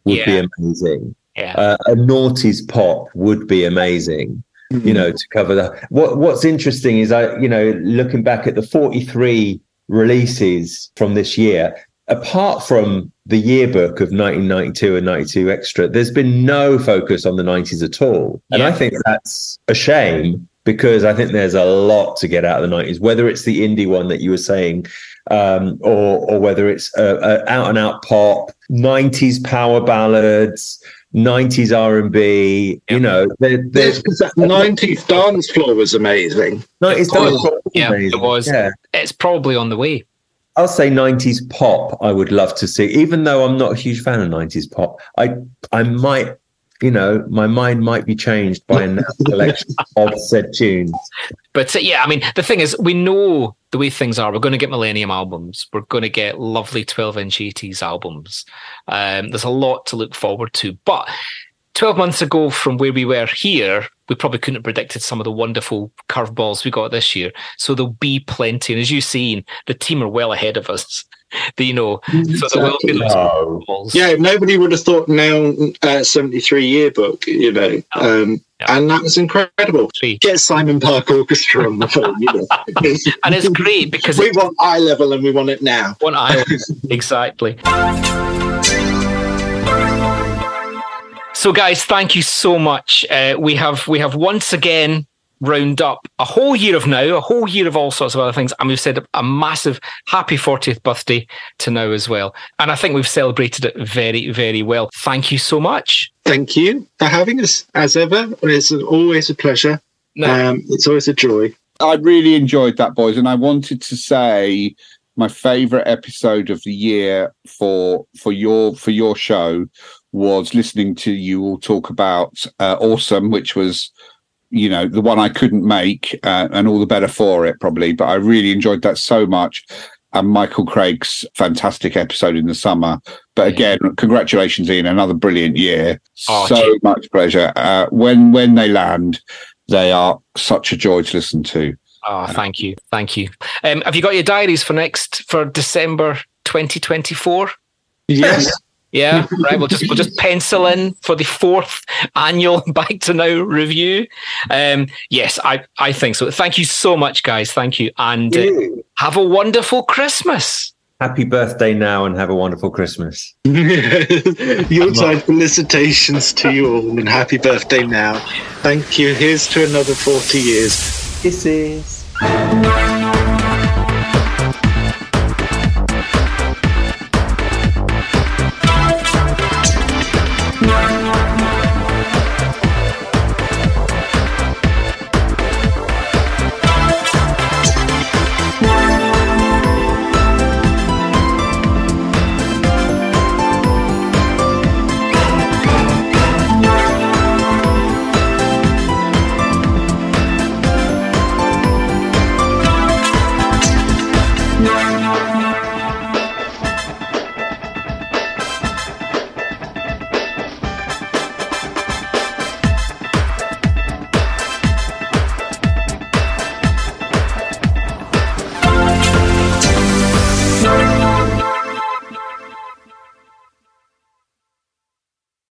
Speaker 5: would
Speaker 1: Yeah.
Speaker 5: be amazing.
Speaker 1: Yeah.
Speaker 5: Uh, a noughties pop would be amazing. You know, to cover that. What What's interesting is I, you know, looking back at the 43 releases from this year, apart from the yearbook of 1992 and 92 Extra, there's been no focus on the 90s at all. And I think that's a shame because I think there's a lot to get out of the 90s, whether it's the indie one that you were saying, um, or, or whether it's uh, uh, out and out pop, 90s power ballads. 90s R&B, you know, there, there's
Speaker 3: Because that 90s dance floor was amazing.
Speaker 5: 90s dance floor was
Speaker 1: yeah,
Speaker 5: amazing.
Speaker 1: it was.
Speaker 5: Yeah.
Speaker 1: It's probably on the way.
Speaker 5: I'll say 90s pop. I would love to see, even though I'm not a huge fan of 90s pop. I I might, you know, my mind might be changed by a collection [laughs] of said tunes.
Speaker 1: But uh, yeah, I mean, the thing is, we know the way things are. We're going to get Millennium albums. We're going to get lovely 12 inch 80s albums. Um, there's a lot to look forward to. But 12 months ago, from where we were here, we probably couldn't have predicted some of the wonderful curveballs we got this year. So there'll be plenty. And as you've seen, the team are well ahead of us. [laughs] They, you know, so there will be those curveballs.
Speaker 3: Yeah, nobody would have thought now uh, 73 yearbook, you know. Um, And that was incredible. Get Simon Park Orchestra on the phone, you know. [laughs]
Speaker 1: and it's great because
Speaker 3: we want eye level and we want it now.
Speaker 1: One eye exactly. So, guys, thank you so much. Uh, we have we have once again round up a whole year of now, a whole year of all sorts of other things, and we've said a massive happy 40th birthday to now as well. And I think we've celebrated it very, very well. Thank you so much.
Speaker 3: Thank you for having us as ever. It's always a pleasure. Um, it's always a joy.
Speaker 4: I really enjoyed that, boys, and I wanted to say my favorite episode of the year for for your for your show was listening to you all talk about uh, awesome, which was you know the one I couldn't make, uh, and all the better for it probably. But I really enjoyed that so much. And Michael Craig's fantastic episode in the summer. But again, congratulations, Ian! Another brilliant year.
Speaker 1: Oh,
Speaker 4: so
Speaker 1: gee.
Speaker 4: much pleasure. Uh, when when they land, they are such a joy to listen to.
Speaker 1: Oh, thank you, thank you. Um, have you got your diaries for next for December 2024?
Speaker 3: Yes.
Speaker 1: Yeah, [laughs] right. We'll just we'll just pencil in for the fourth [laughs] annual [laughs] Back to Now review. Um, yes, I I think so. Thank you so much, guys. Thank you, and uh, have a wonderful Christmas.
Speaker 5: Happy birthday now and have a wonderful Christmas.
Speaker 3: Yuletide felicitations to you all and happy birthday now. Thank you. Here's to another 40 years.
Speaker 5: Kisses.